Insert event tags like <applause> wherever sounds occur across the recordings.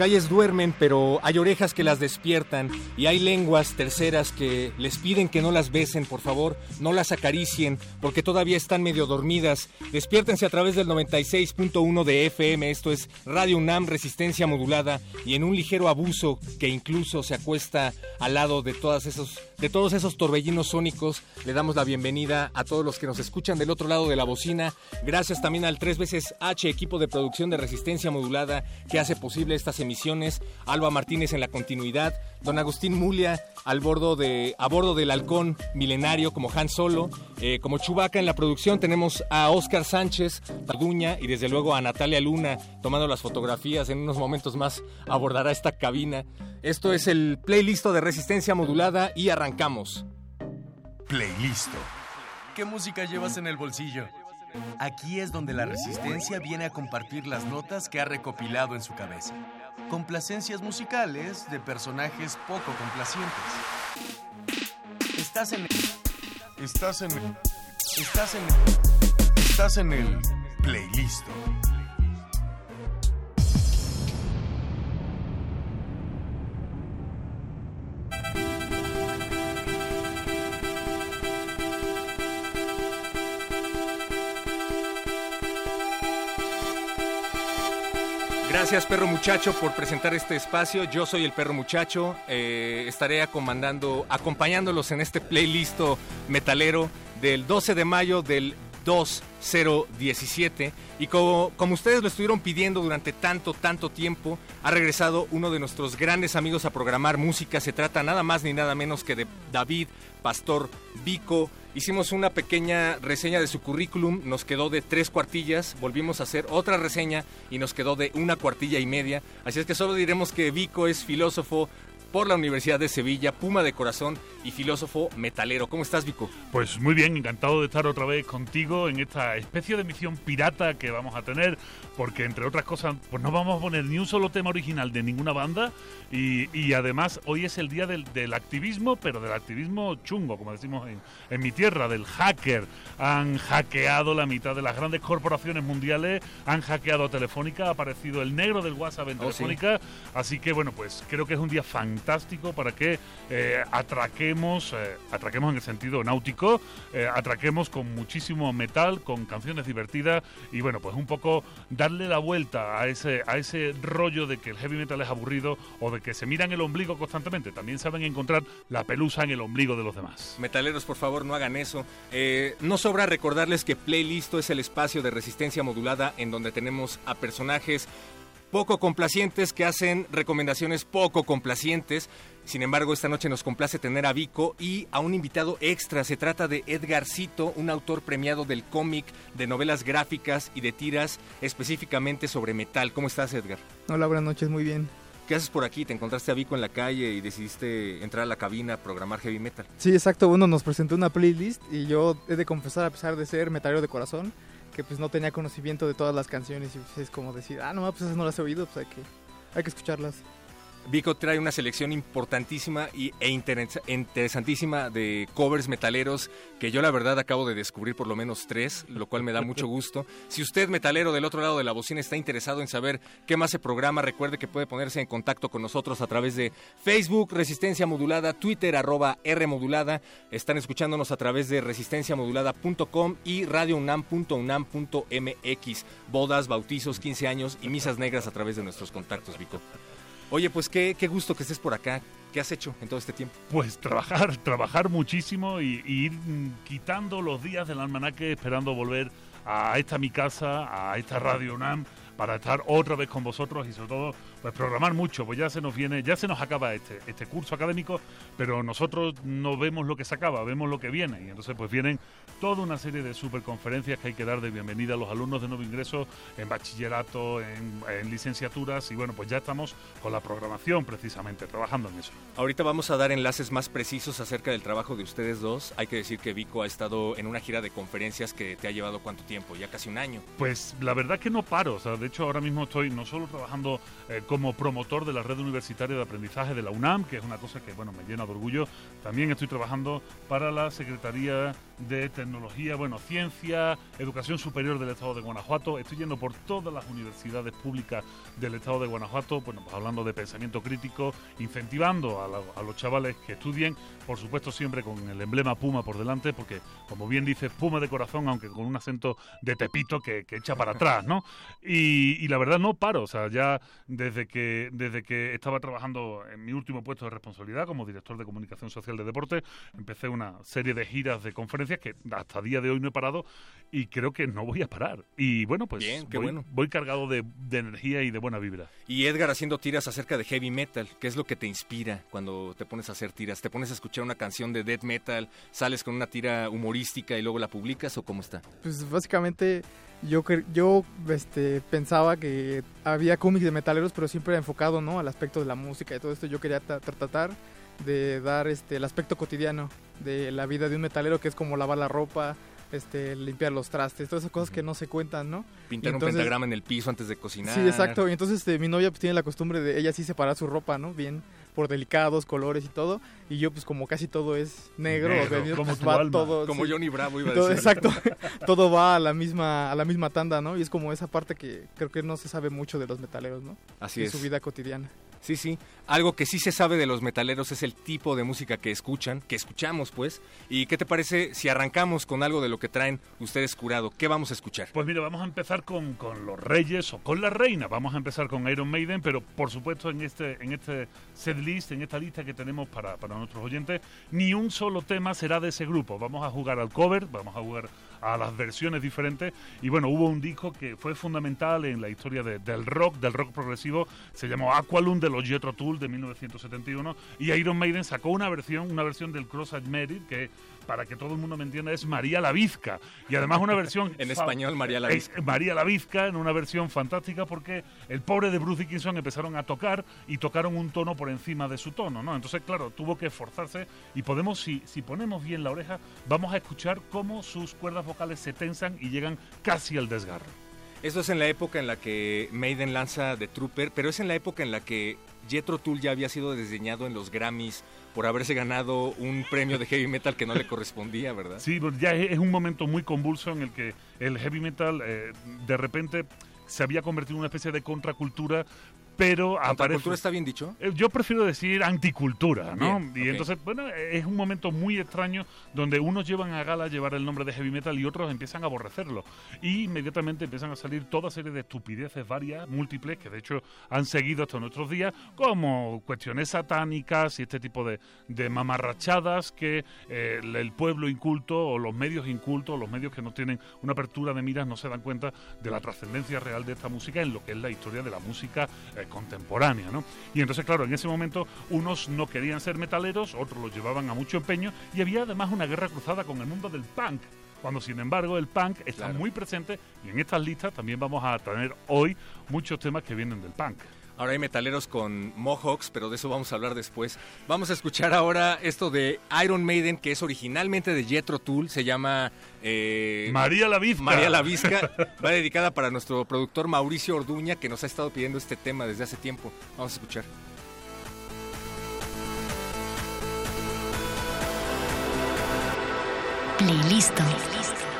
Calles duermen, pero hay orejas que las despiertan y hay lenguas terceras que les piden que no las besen, por favor, no las acaricien, porque todavía están medio dormidas. Despiértense a través del 96.1 de FM, esto es Radio UNAM Resistencia Modulada, y en un ligero abuso que incluso se acuesta al lado de, todas esos, de todos esos torbellinos sónicos, le damos la bienvenida a todos los que nos escuchan del otro lado de la bocina. Gracias también al tres veces H, equipo de producción de Resistencia Modulada, que hace posible esta emisiones, Alba Martínez en la continuidad, don Agustín Mulia al bordo de, a bordo del halcón milenario como Han Solo, eh, como Chubaca en la producción tenemos a Oscar Sánchez, Taduña y desde luego a Natalia Luna tomando las fotografías, en unos momentos más abordará esta cabina. Esto es el playlist de resistencia modulada y arrancamos. Playlist. ¿Qué música llevas en el bolsillo? Aquí es donde la resistencia viene a compartir las notas que ha recopilado en su cabeza. Complacencias musicales de personajes poco complacientes. Estás en Estás en Estás en Estás en el playlist. Gracias, perro muchacho, por presentar este espacio. Yo soy el perro muchacho. Eh, estaré acompañándolos en este playlist metalero del 12 de mayo del 2017. Y como, como ustedes lo estuvieron pidiendo durante tanto, tanto tiempo, ha regresado uno de nuestros grandes amigos a programar música. Se trata nada más ni nada menos que de David Pastor Vico. Hicimos una pequeña reseña de su currículum, nos quedó de tres cuartillas, volvimos a hacer otra reseña y nos quedó de una cuartilla y media. Así es que solo diremos que Vico es filósofo, por la Universidad de Sevilla, Puma de corazón y filósofo metalero. ¿Cómo estás, Vico? Pues muy bien, encantado de estar otra vez contigo en esta especie de misión pirata que vamos a tener, porque entre otras cosas, pues no vamos a poner ni un solo tema original de ninguna banda y, además hoy es el día del, activismo, pero del activismo chungo, como decimos en, mi tierra, del hacker. Han hackeado la mitad de las grandes corporaciones mundiales, han hackeado Telefónica, ha aparecido el negro del WhatsApp en oh, Telefónica, así que bueno, pues creo que es un día fantástico fantástico para que eh, atraquemos, eh, atraquemos en el sentido náutico, eh, atraquemos con muchísimo metal, con canciones divertidas y bueno, pues un poco darle la vuelta a ese, a ese rollo de que el heavy metal es aburrido o de que se miran el ombligo constantemente. También saben encontrar la pelusa en el ombligo de los demás. Metaleros, por favor, no hagan eso. no sobra recordarles que Playlist es el espacio de resistencia modulada en donde tenemos a personajes poco complacientes que hacen recomendaciones poco complacientes. Sin embargo, esta noche nos complace tener a Vico y a un invitado extra. Se trata de Edgar Cito, un autor premiado del cómic, de novelas gráficas y de tiras específicamente sobre metal. ¿Cómo estás, Edgar? Hola, buenas noches, muy bien. ¿Qué haces por aquí? ¿Te encontraste a Vico en la calle y decidiste entrar a la cabina a programar heavy metal? Sí, exacto. Uno nos presentó una playlist y yo he de confesar, a pesar de ser metalero de corazón, que pues no tenía conocimiento de todas las canciones y pues, es como decir, ah, no, pues esas no las he oído, pues hay que, hay que escucharlas. Vico trae una selección importantísima y, e interesa- interesantísima de covers metaleros que yo la verdad acabo de descubrir por lo menos tres, lo cual me da mucho <laughs> gusto. Si usted, metalero del otro lado de la bocina, está interesado en saber qué más se programa, recuerde que puede ponerse en contacto con nosotros a través de Facebook, Resistencia Modulada, Twitter, arroba R Modulada. Están escuchándonos a través de resistenciamodulada.com y radiounam.unam.mx. Bodas, bautizos, 15 años y misas negras a través de nuestros contactos, Vico. Oye, pues qué, qué gusto que estés por acá. ¿Qué has hecho en todo este tiempo? Pues trabajar, trabajar muchísimo y, y ir quitando los días del almanaque esperando volver a esta mi casa, a esta Radio UNAM, para estar otra vez con vosotros y sobre todo pues programar mucho, pues ya se nos viene, ya se nos acaba este, este curso académico, pero nosotros no vemos lo que se acaba, vemos lo que viene y entonces pues vienen toda una serie de superconferencias que hay que dar de bienvenida a los alumnos de nuevo ingreso en bachillerato, en, en licenciaturas y bueno, pues ya estamos con la programación precisamente, trabajando en eso. Ahorita vamos a dar enlaces más precisos acerca del trabajo de ustedes dos. Hay que decir que Vico ha estado en una gira de conferencias que te ha llevado cuánto tiempo, ya casi un año. Pues la verdad que no paro. O sea, de hecho, ahora mismo estoy no solo trabajando eh, como promotor de la red universitaria de aprendizaje de la UNAM, que es una cosa que bueno me llena de orgullo, también estoy trabajando para la Secretaría de Tecnología, bueno, Ciencia, Educación Superior del Estado de Guanajuato. Estoy yendo por todas las universidades públicas del Estado de Guanajuato, bueno, pues hablando de pensamiento crítico, incentivando a, los chavales que estudien, por supuesto siempre con el emblema Puma por delante, porque como bien dice, Puma de corazón, aunque con un acento de tepito que, que echa para atrás, ¿no? Y, y la verdad no paro, o sea, ya desde que, desde que estaba trabajando en mi último puesto de responsabilidad como director de comunicación social de deporte, empecé una serie de giras de conferencias que hasta día de hoy no he parado y creo que no voy a parar. Y bueno, pues Bien, qué voy, bueno. voy cargado de, de energía y de buena vibra. Y Edgar haciendo tiras acerca de heavy metal. ¿Qué es lo que te inspira cuando te pones a hacer tiras? ¿Te pones a escuchar una canción de death metal, sales con una tira humorística y luego la publicas o cómo está? Pues básicamente yo yo este pensaba que había cómics de metaleros, pero siempre enfocado, ¿no? al aspecto de la música y todo esto. Yo quería tra- tra- tratar de dar este el aspecto cotidiano de la vida de un metalero que es como lavar la ropa, este limpiar los trastes, todas esas cosas que no se cuentan, ¿no? Pintar Entonces- un pentagrama en el piso antes de cocinar. Sí, exacto. Y entonces este, mi novia pues tiene la costumbre de ella sí separar su ropa, ¿no? Bien por delicados, colores y todo. Y yo pues como casi todo es negro, como pues, va alma. todo Como sí. Johnny Bravo iba a Todo- decir. exacto. <laughs> todo va a la misma a la misma tanda, ¿no? Y es como esa parte que creo que no se sabe mucho de los metaleros, ¿no? Así de es. su vida cotidiana. Sí, sí. Algo que sí se sabe de los metaleros es el tipo de música que escuchan, que escuchamos, pues. ¿Y qué te parece si arrancamos con algo de lo que traen ustedes curado? ¿Qué vamos a escuchar? Pues mira, vamos a empezar con, con los Reyes o con la Reina. Vamos a empezar con Iron Maiden, pero por supuesto en este, en este setlist, en esta lista que tenemos para, para nuestros oyentes, ni un solo tema será de ese grupo. Vamos a jugar al cover, vamos a jugar a las versiones diferentes. Y bueno, hubo un disco que fue fundamental en la historia de- del rock, del rock progresivo, se llamó Aqualung de los Jethro Tull de 1971. Y Iron Maiden sacó una versión, una versión del Cross Admitted que para que todo el mundo me entienda, es María la Vizca. Y además una versión... <laughs> En español, María la es Vizca. María la Vizca en una versión fantástica porque el pobre de Bruce Dickinson empezaron a tocar y tocaron un tono por encima de su tono, ¿no? Entonces, claro, tuvo que esforzarse y podemos, si, si ponemos bien la oreja, vamos a escuchar cómo sus cuerdas vocales se tensan y llegan casi al desgarro. Esto es en la época en la que Maiden lanza The Trooper, pero es en la época en la que Jethro Tull ya había sido desdeñado en los Grammys por haberse ganado un premio de heavy metal que no le correspondía, ¿verdad? Sí, pues ya es un momento muy convulso en el que el heavy metal eh, de repente se había convertido en una especie de contracultura, pero aparece... ¿Contracultura está bien dicho? Eh, Yo prefiero decir anticultura, ¿no? Bien, y entonces, bueno, es un momento muy extraño donde unos llevan a gala llevar el nombre de heavy metal y otros empiezan a aborrecerlo. Y inmediatamente empiezan a salir toda serie de estupideces varias, múltiples, que de hecho han seguido hasta nuestros días, como cuestiones satánicas y este tipo de, de mamarrachadas que eh, el el pueblo inculto o los medios incultos, los medios que no tienen una apertura de miras, no se dan cuenta de la trascendencia real de esta música en lo que es la historia de la música eh, contemporánea, ¿no? Y entonces, claro, en ese momento unos no querían ser metaleros, otros los llevaban a mucho empeño y había además una guerra cruzada con el mundo del punk. Cuando, sin embargo, el punk está Claro. muy presente y en estas listas también vamos a tener hoy muchos temas que vienen del punk. Ahora hay metaleros con mohawks, pero de eso vamos a hablar después. Vamos a escuchar ahora esto de Iron Maiden, que es originalmente de Jethro Tool. se llama... Eh, María la Vizca. María la <laughs> Vizca. va dedicada para nuestro productor Mauricio Orduña, que nos ha estado pidiendo este tema desde hace tiempo. Vamos a escuchar. Playlist. Playlist.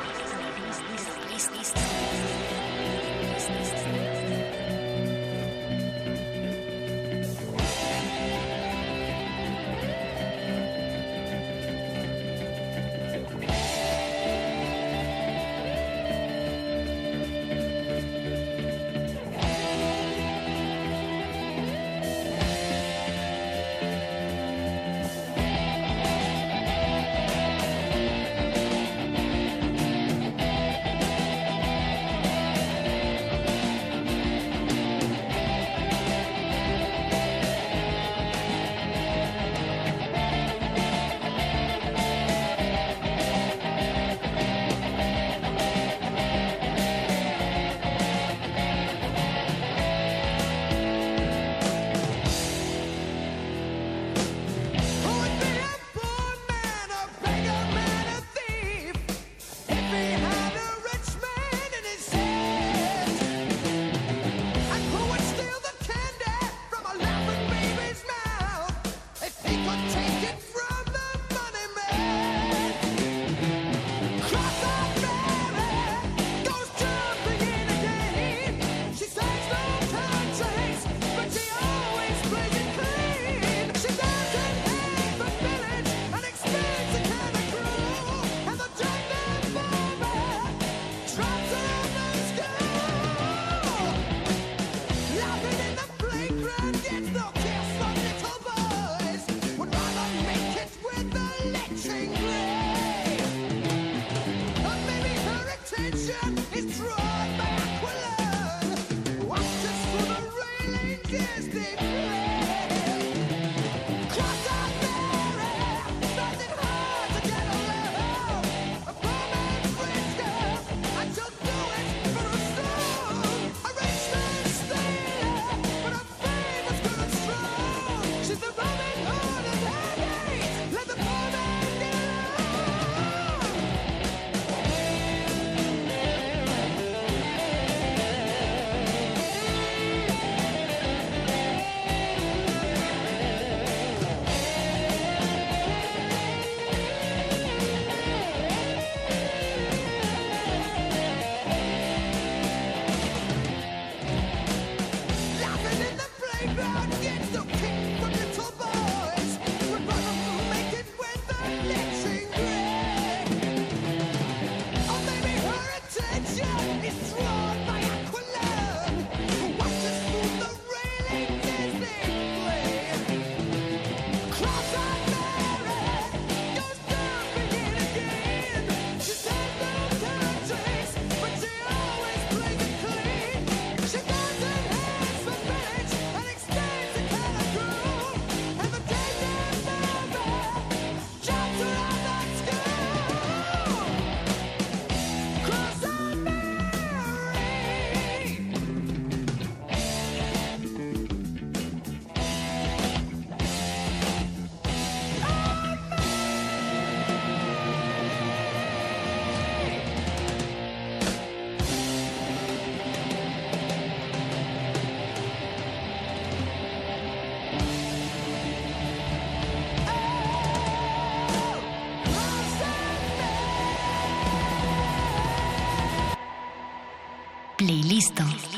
playlist.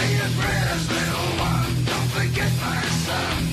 Say your prayers, little one. Don't forget my son.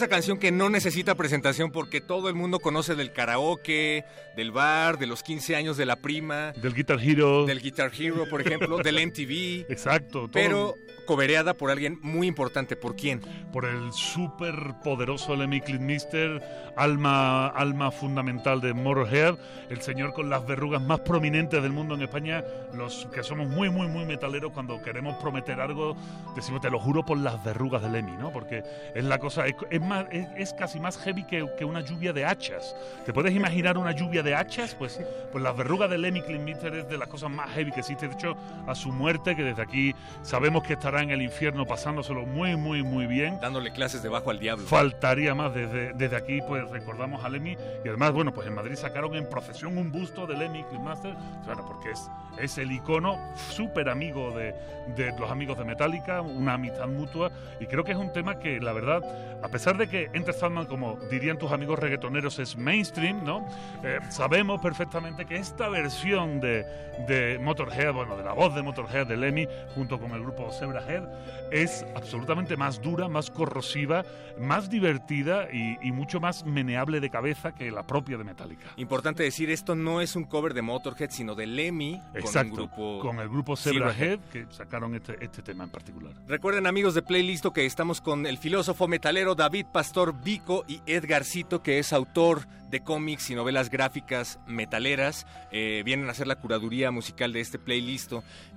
Esa canción que no necesita presentación porque todo el mundo conoce del karaoke, del bar, de los 15 años de la prima, Del Guitar Hero. del Guitar Hero, por ejemplo, del <laughs> MTV, Exacto. todo- pero cobereada por alguien muy importante. ¿Por quién? por el súper poderoso Lemmy Mister, alma, alma fundamental de Motorhead, el señor con las verrugas más prominentes del mundo en España, los que somos muy, muy, muy metaleros, cuando queremos prometer algo, decimos, te lo juro por las verrugas de Lemmy, ¿no? Porque es la cosa, es, es más, es, es casi más heavy que, que una lluvia de hachas. ¿Te puedes imaginar una lluvia de hachas? Pues, pues las verrugas de Lemmy Mister es de las cosas más heavy que existe. De hecho, a su muerte, que desde aquí sabemos que estará en el infierno pasándoselo muy, muy, muy bien. Dándole clases de bajo al diablo. Faltaría más. Desde, desde aquí, pues recordamos a Lemmy. Y además, bueno, pues en Madrid sacaron en procesión un busto de Lemmy Master. Claro, porque es, es el icono súper amigo de, de los amigos de Metallica, una amistad mutua. Y creo que es un tema que, la verdad, a pesar de que Enter Sandman, como dirían tus amigos reggaetoneros, es mainstream, ¿no? Eh, sabemos perfectamente que esta versión de, de Motorhead, bueno, de la voz de Motorhead, de Lemmy, junto con el grupo Zebrahead, es absolutamente más dura, más corrosiva, más divertida y, y mucho más meneable de cabeza que la propia de Metallica. Importante decir, esto no es un cover de Motorhead, sino de Lemmy con Exacto, un grupo... con el grupo Zebrahead. Que sacaron este, este tema en particular. Recuerden amigos de Playlist que estamos con el filósofo metalero David Pastor Vico y Edgarcito, que es autor de cómics y novelas gráficas metaleras. Eh, vienen a hacer la curaduría musical de este playlist.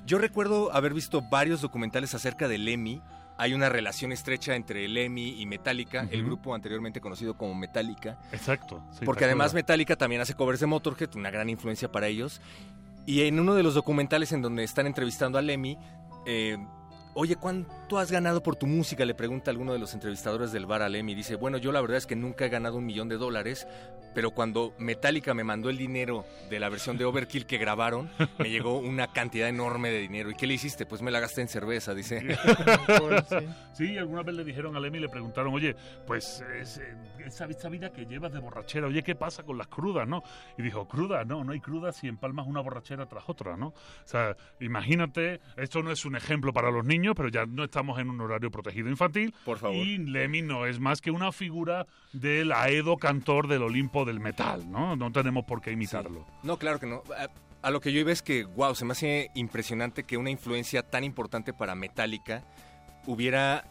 Yo recuerdo haber visto varios documentales acerca de Lemmy. Hay una relación estrecha entre Lemmy y Metallica, el grupo anteriormente conocido como Metallica. Exacto. sí, Porque ¿te además? Metallica también hace covers de Motorhead, una gran influencia para ellos. Y en uno de los documentales en donde están entrevistando a Lemmy, eh, oye, ¿cuánto has ganado por tu música? Le pregunta alguno de los entrevistadores del bar a Lemmy. Dice, bueno, yo la verdad es que nunca he ganado un millón de dólares, pero cuando Metallica me mandó el dinero de la versión de Overkill que grabaron, me llegó una cantidad enorme de dinero. ¿Y qué le hiciste? Pues me la gasté en cerveza, dice. Sí. <laughs> Alguna vez le dijeron a Lemmy y le preguntaron, oye, pues es, eh, esa, esa vida que llevas de borrachera, oye, ¿qué pasa con las crudas, no? Y dijo, crudas, no, no hay crudas si empalmas una borrachera tras otra, ¿no? O sea, imagínate, esto no es un ejemplo para los niños, pero ya no estamos en un horario protegido infantil. Por favor. Y Lemmy no es más que una figura del Aedo cantor del Olimpo del metal, ¿no? No tenemos por qué imitarlo. No, claro que no. A, a lo que yo iba es que, wow, se me hace impresionante que una influencia tan importante para Metallica hubiera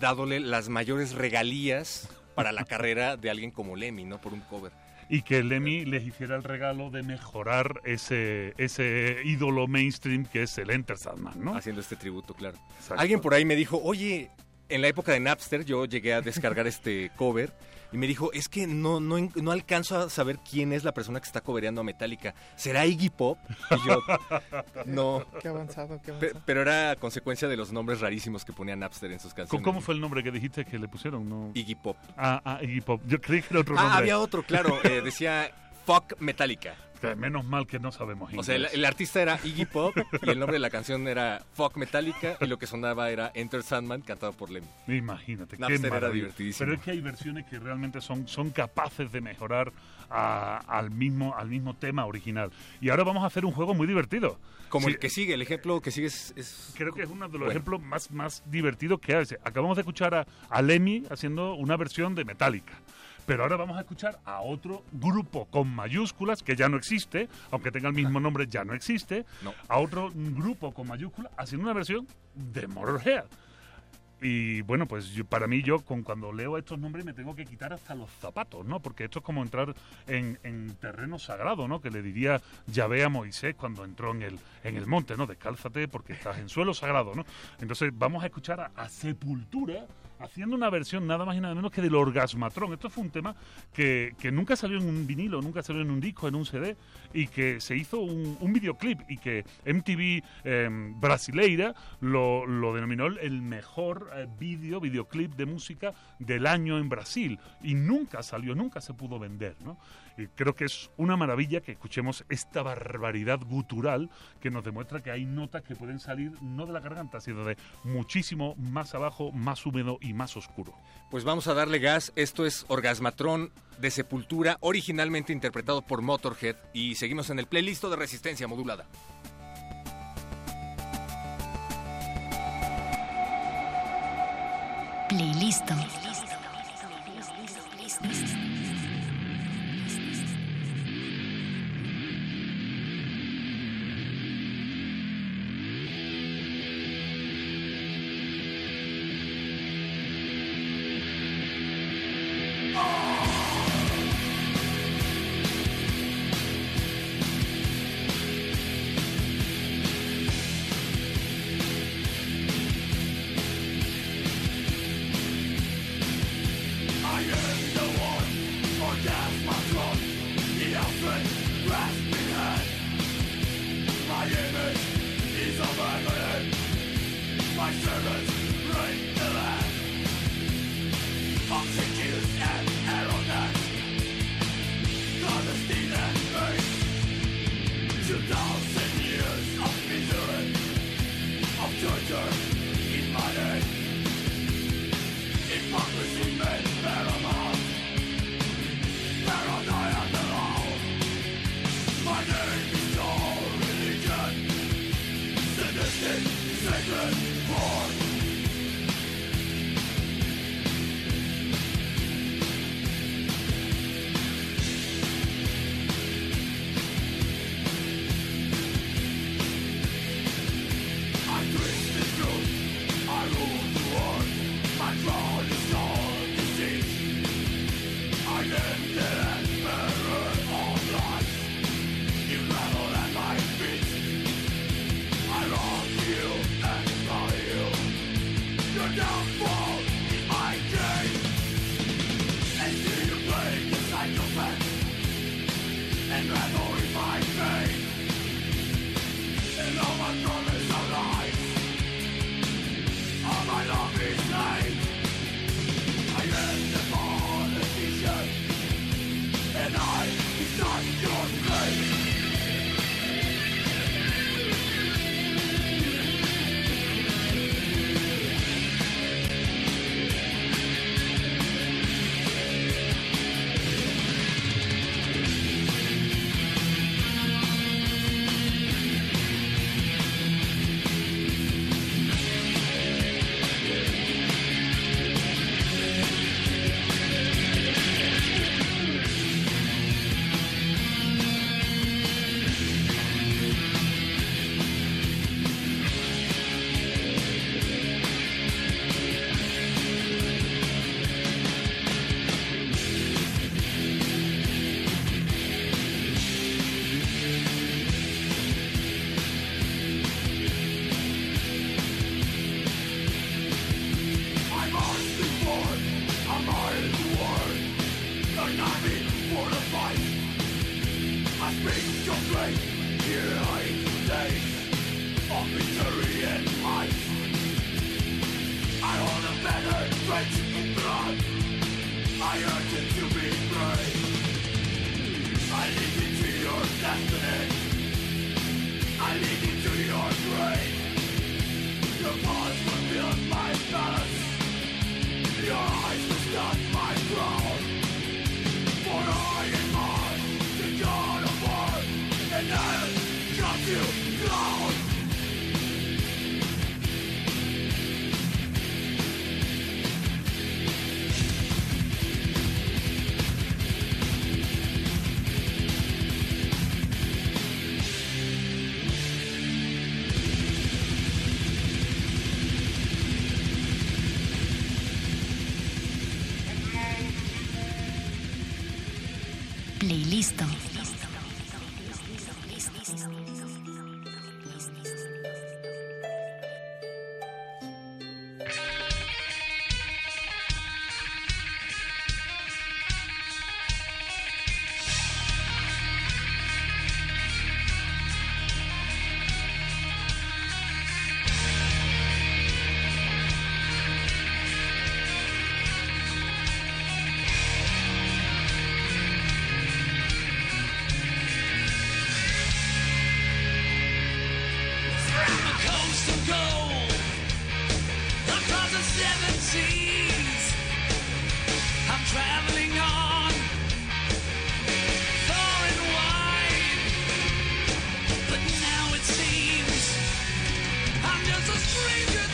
dadole las mayores regalías para la <laughs> carrera de alguien como Lemmy, ¿no? Por un cover. Y que Lemmy les hiciera el regalo de mejorar ese, ese ídolo mainstream que es el Enter Sandman, ¿no? Haciendo este tributo, claro. Exacto. Alguien por ahí me dijo, oye, en la época de Napster yo llegué a descargar este cover y me dijo, es que no, no, no alcanzo a saber quién es la persona que está covereando a Metallica. ¿Será Iggy Pop? Y yo, <laughs> no. Qué avanzado, qué Pe- avanzado. pero era consecuencia de los nombres rarísimos que ponía Napster en sus ¿Cómo, canciones. cómo fue el nombre que dijiste que le pusieron? No. Iggy Pop. Ah, ah, Iggy Pop. Yo creí que era otro Ah, nombre. había otro, claro. eh, decía Fuck Metallica. Que Menos mal que no sabemos O sea, el, inglés. el artista era Iggy Pop y el nombre de la canción era Fuck Metallica y lo que sonaba era Enter Sandman cantado por Lemmy. Imagínate, qué Napster era divertidísimo. Pero es que hay versiones que realmente son, son capaces de mejorar a- al, mismo, al mismo tema original. Y ahora vamos a hacer un juego muy divertido. Como Sí, el que sigue, el ejemplo que sigue es... es- Creo que es uno de los Bueno. ejemplos más, más divertidos que hay. Acabamos de escuchar a, a Lemmy haciendo una versión de Metallica. Pero ahora vamos a escuchar a otro grupo con mayúsculas, que ya no existe, aunque tenga el mismo nombre, ya no existe, No. a otro grupo con mayúsculas haciendo una versión de Motorhead. Y bueno, pues yo- para mí yo con cuando leo estos nombres me tengo que quitar hasta los zapatos, ¿no? Porque esto es como entrar en, en terreno sagrado, ¿no? Que le diría Yahvé a Moisés cuando entró en el, en el monte, ¿no? Descálzate porque estás en suelo sagrado, ¿no? Entonces vamos a escuchar a, a Sepultura haciendo una versión nada más y nada menos que del Orgasmatrón. Esto fue un tema que, que nunca salió en un vinilo, nunca salió en un disco, en un CD, y que se hizo un, videoclip y que MTV eh, brasileira lo, lo denominó el- mejor eh, vídeo, videoclip de música del año en Brasil. Y nunca salió, nunca se pudo vender, ¿no? Y creo que es una maravilla que escuchemos esta barbaridad gutural que nos demuestra que hay notas que pueden salir no de la garganta, sino de muchísimo más abajo, más húmedo y más oscuro. Pues vamos a darle gas. Esto es Orgasmatrón de Sepultura, originalmente interpretado por Motorhead. Y seguimos en el playlist de Resistencia Modulada. Playlist. Listo.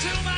To myself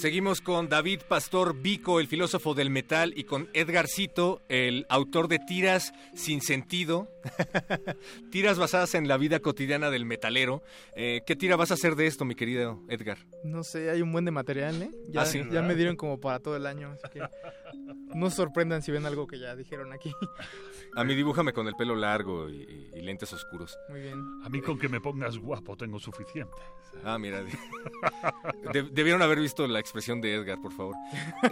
Seguimos con David Pastor Vico, el filósofo del metal, y con Edgar Cito, el autor de tiras sin sentido, <laughs> tiras basadas en la vida cotidiana del metalero. Eh, ¿Qué tira vas a hacer de esto, mi querido Edgar? No sé, hay un buen de material, ¿eh? Ya, Ah, sí. ya me dieron como para todo el año, así que no se sorprendan si ven algo que ya dijeron aquí. A mí dibújame con el pelo largo y, y lentes oscuros. Muy bien. A mí con que me pongas guapo tengo suficiente. Ah, mira. <laughs> de- debieron haber visto la expresión de Edgar, por favor.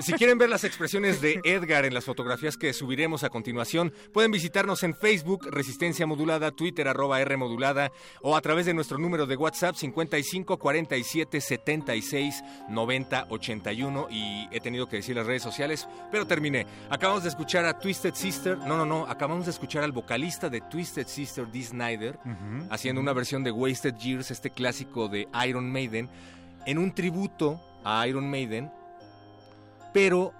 Si quieren ver las expresiones de Edgar en las fotografías que subiremos a continuación, pueden visitarnos en Facebook, Resistencia Modulada, Twitter, arroba R Modulada, o a través de nuestro número de WhatsApp 55 47 76 90 81. Y he tenido que decir las redes sociales, pero terminé. Acabamos de escuchar a Twisted Sister. No, no, no. Acabamos de escuchar al vocalista de Twisted Sister, Dee Snyder, haciendo una versión de Wasted Years, este clásico de Iron Maiden, en un tributo a Iron Maiden, pero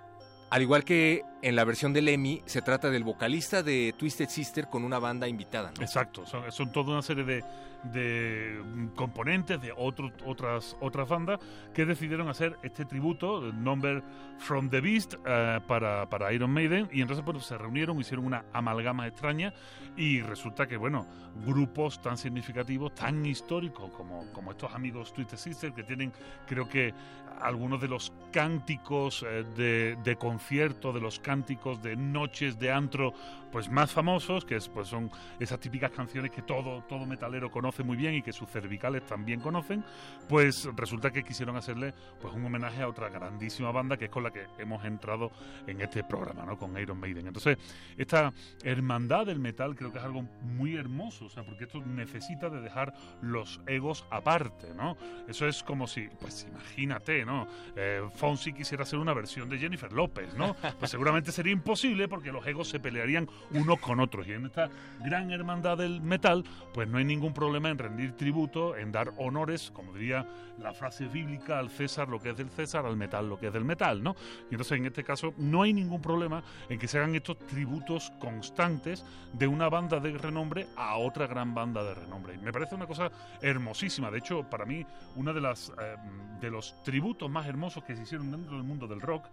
al igual que en la versión del Emmy se trata del vocalista de Twisted Sister con una banda invitada. ¿no? Exacto, son, son toda una serie de, de componentes de otro- otras, otras bandas que decidieron hacer este tributo, Number from the Beast, eh, para, para Iron Maiden y entonces pues, se reunieron, hicieron una amalgama extraña y resulta que, bueno, grupos tan significativos, tan históricos como, como estos amigos Twisted Sister, que tienen, creo que, algunos de los cánticos eh, de, de concierto, de los cánticos de noches de antro, pues más famosos, que es, pues son esas típicas canciones que todo, todo metalero conoce muy bien y que sus cervicales también conocen, pues resulta que quisieron hacerle pues un homenaje a otra grandísima banda que es con la que hemos entrado en este programa, ¿no? Con Iron Maiden. Entonces, esta hermandad del metal creo que es algo muy hermoso, o sea, porque esto necesita de dejar los egos aparte, ¿no? Eso es como si, pues imagínate, ¿no? Eh, Fonsi quisiera hacer una versión de Jennifer López, ¿no? Pues seguramente sería imposible porque los egos se pelearían unos con otros. Y en esta gran hermandad del metal, pues no hay ningún problema en rendir tributo, en dar honores, como diría la frase bíblica, al César lo que es del César, al metal lo que es del metal, ¿no? Y entonces en este caso no hay ningún problema en que se hagan estos tributos constantes de una banda de renombre a otra gran banda de renombre. Y me parece una cosa hermosísima. De hecho, para mí, una de las eh, de los tributos más hermosos que se hicieron dentro del mundo del rock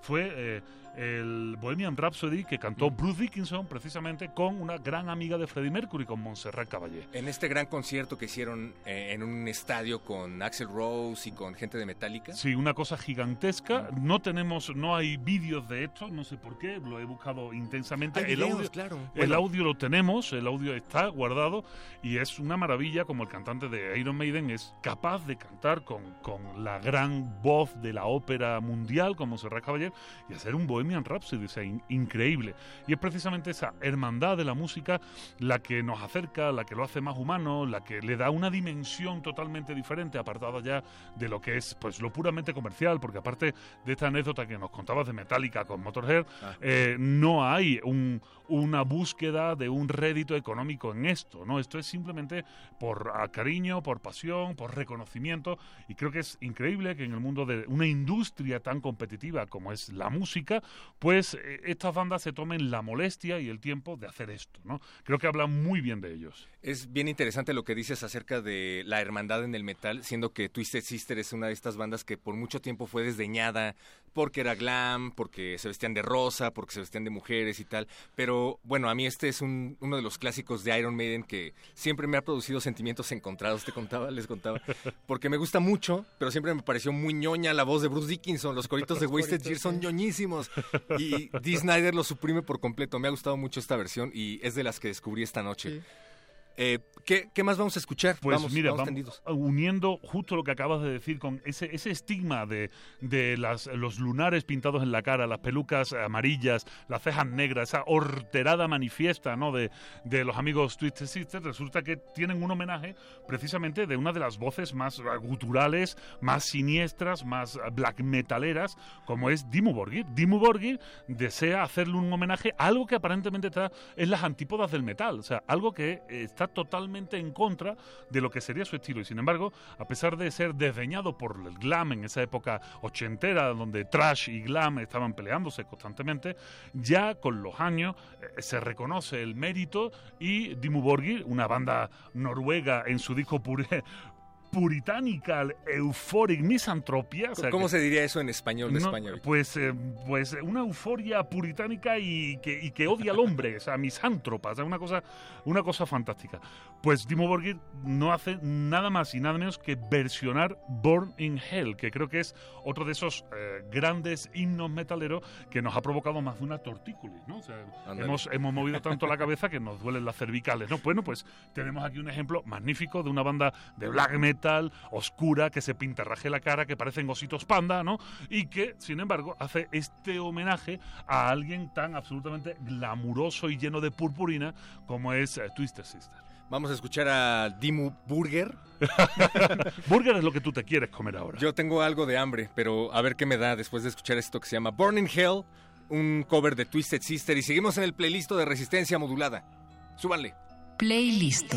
fue eh, el Bohemian Rhapsody que cantó Bruce Dickinson precisamente con una gran amiga de Freddie Mercury, con Montserrat Caballé. En este gran concierto que hicieron eh, en un estadio con Axel Rose y con gente de Metallica. Sí, una cosa gigantesca. No tenemos, no hay vídeos de esto, no sé por qué, lo he buscado intensamente. Hay el videos, audio, claro. el Bueno. audio lo tenemos, el audio está guardado y es una maravilla como el cantante de Iron Maiden es capaz de cantar con, con la gran voz de la ópera mundial como Serrat Caballé y hacer un Bohemian Rhapsody, o sea, in- increíble. Y es precisamente esa hermandad de la música la que nos acerca, la que lo hace más humano, la que le da una dimensión totalmente diferente, apartada ya de lo que es pues lo puramente comercial, porque aparte de esta anécdota que nos contabas de Metallica con Motorhead, Ah. eh, no hay un- una búsqueda de un rédito económico en esto, ¿no? Esto es simplemente por ah, cariño, por pasión, por reconocimiento, y creo que es increíble que en el mundo de una industria tan competitiva como es la música, pues eh, estas bandas se tomen la molestia y el tiempo de hacer esto, ¿no? Creo que hablan muy bien de ellos. Es bien interesante lo que dices acerca de la hermandad en el metal, siendo que Twisted Sister es una de estas bandas que por mucho tiempo fue desdeñada porque era glam, porque se vestían de rosa, porque se vestían de mujeres y tal. Pero bueno, a mí este es un- uno de los clásicos de Iron Maiden que siempre me ha producido sentimientos encontrados, te contaba, les contaba, <laughs> porque me gusta mucho, pero siempre me pareció muy ñoña la voz de Bruce Dickinson, los coritos de Wasted Years son ñoñísimos y Dee Snyder lo suprime por completo. Me ha gustado mucho esta versión y es de las que descubrí esta noche. Sí. Eh, ¿qué, qué más vamos a escuchar? Pues vamos, mira, vamos vamos uniendo justo lo que acabas de decir con ese, ese estigma de, de las, los lunares pintados en la cara, las pelucas amarillas, las cejas negras, esa horterada manifiesta ¿no? de, de los amigos Twisted Sisters, resulta que tienen un homenaje precisamente de una de las voces más guturales, más siniestras, más black metaleras, como es Dimmu Borgir. Dimmu Borgir desea hacerle un homenaje a algo que aparentemente está en las antípodas del metal, o sea, algo que eh, totalmente en contra de lo que sería su estilo. Y sin embargo, a pesar de ser desdeñado por el glam en esa época ochentera, donde trash y glam estaban peleándose constantemente, ya con los años eh, se reconoce el mérito y Dimmu Borgir, una banda noruega en su disco pure- Puritanical Euphoric Misanthropia. o sea ¿Cómo que- se diría eso en español de no, España? Vic? Pues, eh, pues una euforia puritánica y que, y que odia al hombre, o sea, misántropa, o sea, una cosa, una cosa fantástica. Pues Timo Borgir no hace nada más y nada menos que versionar Born in Hell, que creo que es otro de esos eh, grandes himnos metaleros que nos ha provocado más de una tortícolis, ¿no? O sea, hemos, hemos movido tanto la cabeza que nos duelen las cervicales, ¿no? Bueno, pues tenemos aquí un ejemplo magnífico de una banda de black metal, oscura, que se pintarraje la cara, que parecen ositos panda, ¿no? Y que, sin embargo, hace este homenaje a alguien tan absolutamente glamuroso y lleno de purpurina como es eh, Twisted Sister. Vamos a escuchar a Dimu Burger. <laughs> Burger es lo que tú te quieres comer ahora. Yo tengo algo de hambre, pero a ver qué me da después de escuchar esto que se llama Born in Hell, un cover de Twisted Sister. Y seguimos en el playlist de resistencia modulada. Súbanle. Playlist.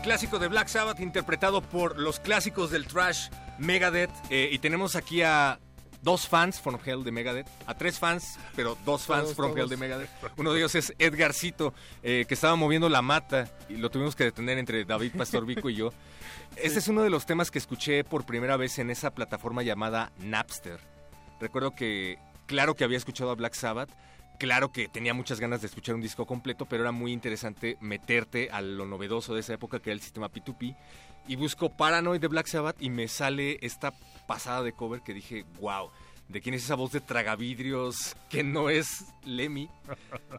Clásico de Black Sabbath interpretado por los clásicos del trash Megadeth. eh, y tenemos aquí a dos fans from Hell de Megadeth. A tres fans, pero dos fans Todos, from todos. Hell de Megadeth. Uno de ellos es Edgarcito, eh, que estaba moviendo la mata y lo tuvimos que detener entre David Pastorvico y yo. <laughs> Este es uno de los temas que escuché por primera vez en esa plataforma llamada Napster. Recuerdo que, claro que había escuchado a Black Sabbath, claro que tenía muchas ganas de escuchar un disco completo, pero era muy interesante meterte a lo novedoso de esa época que era el sistema P2P. Y busco Paranoid de Black Sabbath y me sale esta pasada de cover que dije, wow, ¿de quién es esa voz de tragavidrios que no es Lemmy?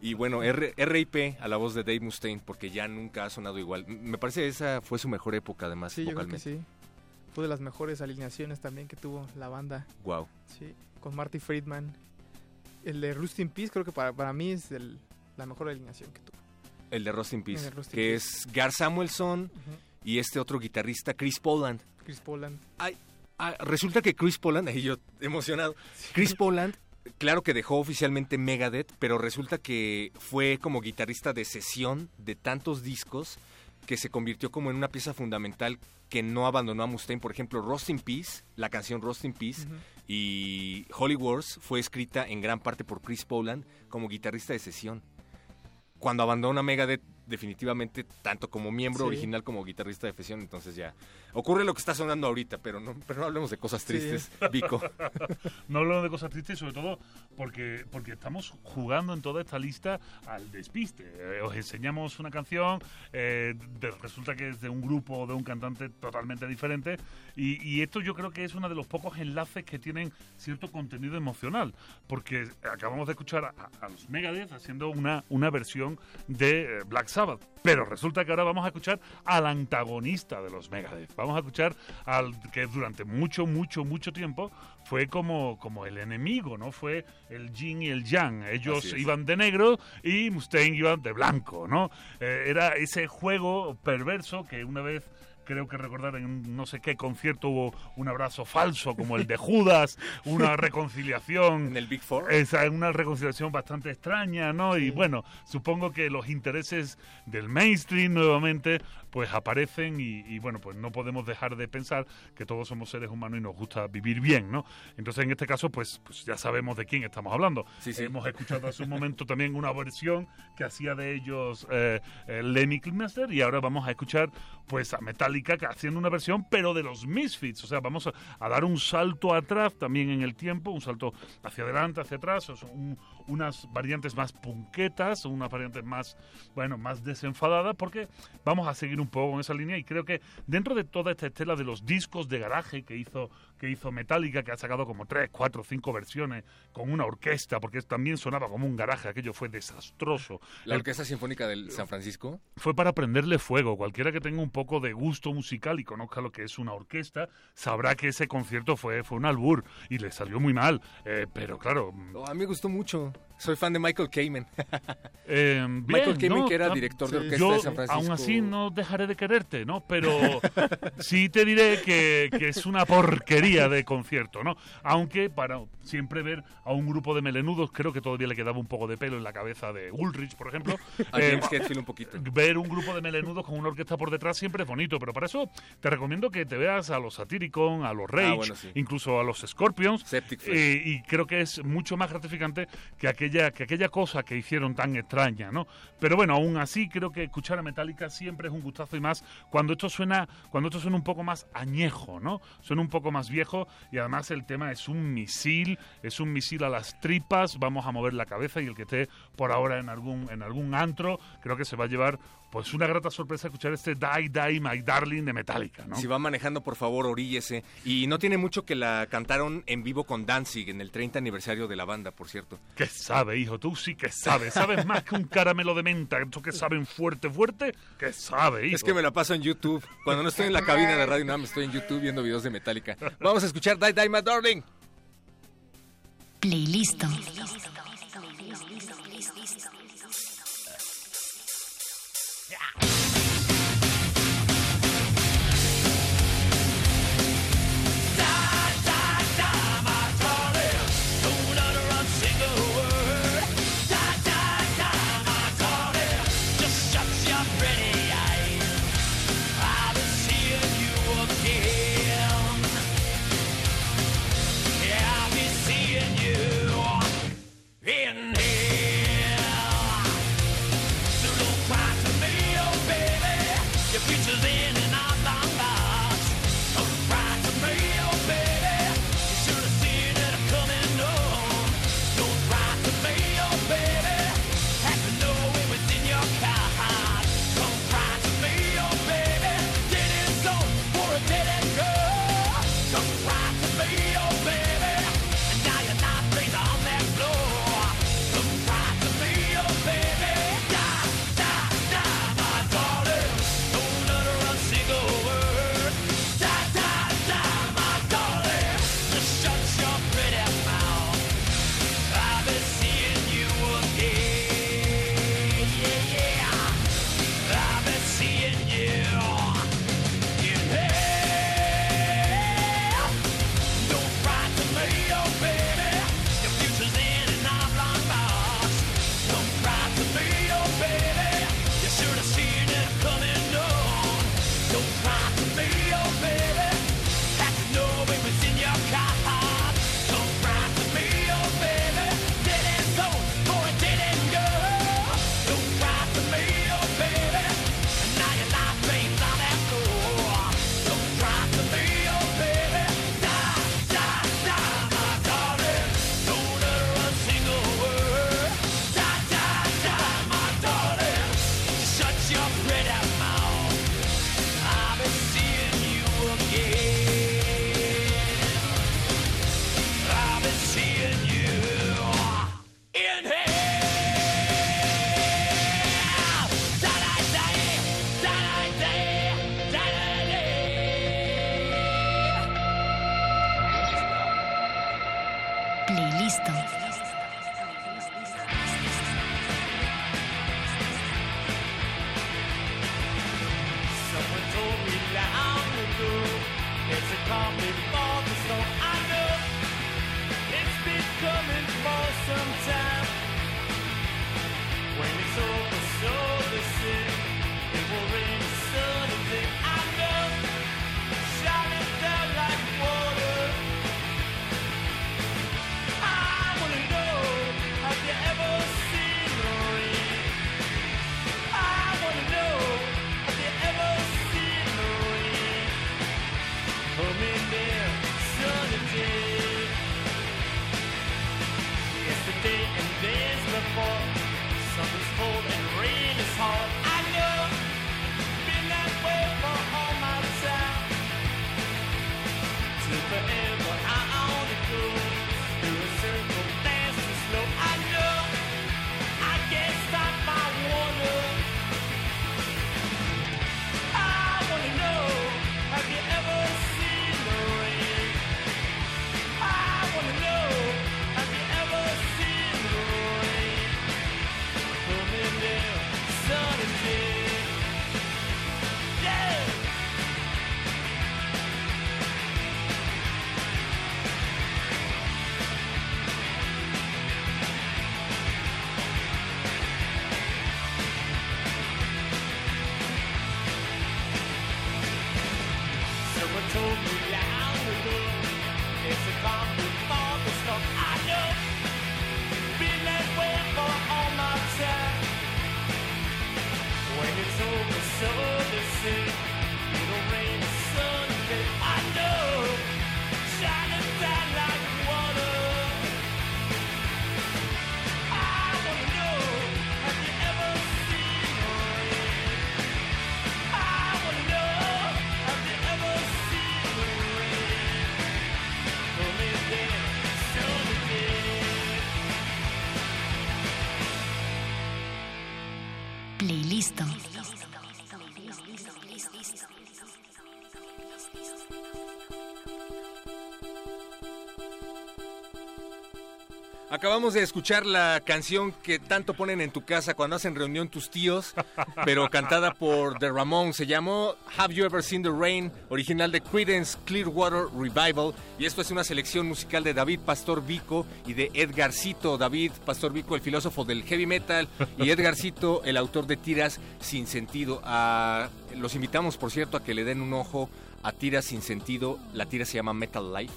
Y bueno, R- RIP a la voz de Dave Mustaine, porque ya nunca ha sonado igual. Me parece que esa fue su mejor época, además, Sí, yo creo que vocalmente. sí. Fue de las mejores alineaciones también que tuvo la banda. Wow. Sí, con Marty Friedman. El de Rust in Peace creo que para, para mí es el- la mejor alineación que tuvo. El de Rust in Peace, Rust in que Peace. es Gar Samuelson y este otro guitarrista, Chris Poland. Chris Poland. Ah, resulta que Chris Poland, <laughs> ahí yo emocionado, Chris Poland, claro que dejó oficialmente Megadeth, pero resulta que fue como guitarrista de sesión de tantos discos que se convirtió como en una pieza fundamental que no abandonó a Mustaine. Por ejemplo, Rust in Peace, la canción Rust in Peace, y Holy Wars fue escrita en gran parte por Chris Poland como guitarrista de sesión. Cuando abandona Megadeth, definitivamente, tanto como miembro Sí. original como guitarrista de sesión, entonces ya ocurre lo que está sonando ahorita, pero no, pero no hablemos de cosas Sí. tristes, Vico. <laughs> No hablamos de cosas tristes, sobre todo porque, porque estamos jugando en toda esta lista al despiste. Eh, os enseñamos una canción, eh, de- resulta que es de un grupo o de un cantante totalmente diferente, y, y esto yo creo que es uno de los pocos enlaces que tienen cierto contenido emocional, porque acabamos de escuchar a, a los Megadeth haciendo una, una versión de eh, Black Sabbath, pero resulta que ahora vamos a escuchar al antagonista de los Megadeth. Vamos a escuchar al que durante mucho, mucho, mucho tiempo fue como, como el enemigo, ¿no? Fue el yin y el yang. Ellos iban de negro y Mustaine iban de blanco, ¿no? Eh, era ese juego perverso que una vez creo que recordar en no sé qué concierto hubo un abrazo falso como el de Judas, <laughs> una reconciliación En el Big Four. esa es una reconciliación bastante extraña, ¿no? Y bueno, supongo que los intereses del mainstream nuevamente pues aparecen y, y, bueno, pues no podemos dejar de pensar que todos somos seres humanos y nos gusta vivir bien, ¿no? Entonces en este caso pues, pues ya sabemos de quién estamos hablando. Sí, sí. Hemos escuchado hace un momento también una versión que hacía de ellos eh, eh, Lemmy Kilmister y ahora vamos a escuchar pues a Metallica haciendo una versión pero de los Misfits, o sea, vamos a, a dar un salto atrás también en el tiempo, un salto hacia adelante, hacia atrás, o sea, un- unas variantes más punquetas, unas variantes más, bueno, más desenfadadas, porque vamos a seguir un poco en esa línea y creo que dentro de toda esta estela de los discos de garaje que hizo que hizo Metallica, que ha sacado como tres, cuatro, cinco versiones con una orquesta, porque también sonaba como un garaje, aquello fue desastroso. La El- Orquesta Sinfónica de San Francisco. fue para prenderle fuego. Cualquiera que tenga un poco de gusto musical y conozca lo que es una orquesta, sabrá que ese concierto fue, fue un albur y le salió muy mal. Eh, pero claro, mm, Oh, a mí me gustó mucho. Soy fan de Michael Kamen. <laughs> eh, bien, Michael Kamen, ¿no? que era director de orquesta Yo, de San Francisco. aún así, no dejaré de quererte, ¿no? Pero <laughs> sí te diré que, que es una porquería de concierto, ¿no? Aunque para siempre ver a un grupo de melenudos, creo que todavía le quedaba un poco de pelo en la cabeza de Ulrich, por ejemplo. <laughs> Eh, un poquito. ver un grupo de melenudos con una orquesta por detrás siempre es bonito, pero para eso te recomiendo que te veas a los Satyricon, a los Rage, Ah, bueno, sí. incluso a los Scorpions. Septic eh, y creo que es mucho más gratificante que aquella, que aquella cosa que hicieron tan extraña, ¿no? Pero bueno, aún así creo que escuchar a Metallica siempre es un gustazo y más cuando esto suena, cuando esto suena un poco más añejo, ¿no? Suena un poco más viejo y además el tema es un misil, es un misil a las tripas, vamos a mover la cabeza y el que esté por ahora en algún, en algún antro, creo que se va a llevar pues una grata sorpresa escuchar este Die Die My Darling de Metallica, ¿no? Si va manejando, por favor, oríllese. Y no tiene mucho que la cantaron en vivo con Danzig en el 30 aniversario de la banda, por cierto. ¿Qué sabe, hijo? Tú sí que sabes. ¿Sabes <laughs> más que un caramelo de menta? ¿Estos que saben fuerte, fuerte? ¿Qué sabe, hijo? Es que me la paso en YouTube. Cuando no estoy en la cabina de Radio Nam, estoy en YouTube viendo videos de Metallica. Vamos a escuchar Die Die My Darling. Playlist. Acabamos de escuchar la canción que tanto ponen en tu casa cuando hacen reunión tus tíos, pero cantada por The Ramones. Se llamó Have You Ever Seen the Rain, original de Creedence Clearwater Revival. Y esto es una selección musical de David Pastor Vico y de Edgarcito. David Pastor Vico, el filósofo del heavy metal, y Edgarcito, el autor de Tiras Sin Sentido. Ah, los invitamos, por cierto, a que le den un ojo a Tiras Sin Sentido. La tira se llama Metal Life,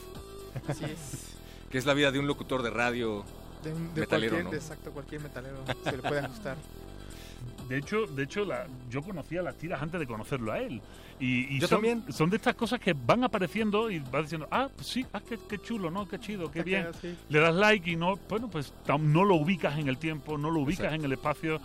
Así es. Que es la vida de un locutor de radio De, un- de Metalero, cualquier, ¿no? de exacto, cualquier metalero se le puede ajustar. <laughs> De hecho, de hecho la, yo conocía las tiras antes de conocerlo a él. Y, y Yo son, también. son de estas cosas que van apareciendo y vas diciendo, ah, pues sí, ah, qué, qué chulo, ¿no? Qué chido, qué Te bien. Le das like y no, bueno, pues tam- no lo ubicas en el tiempo, no lo ubicas Exacto. en el espacio.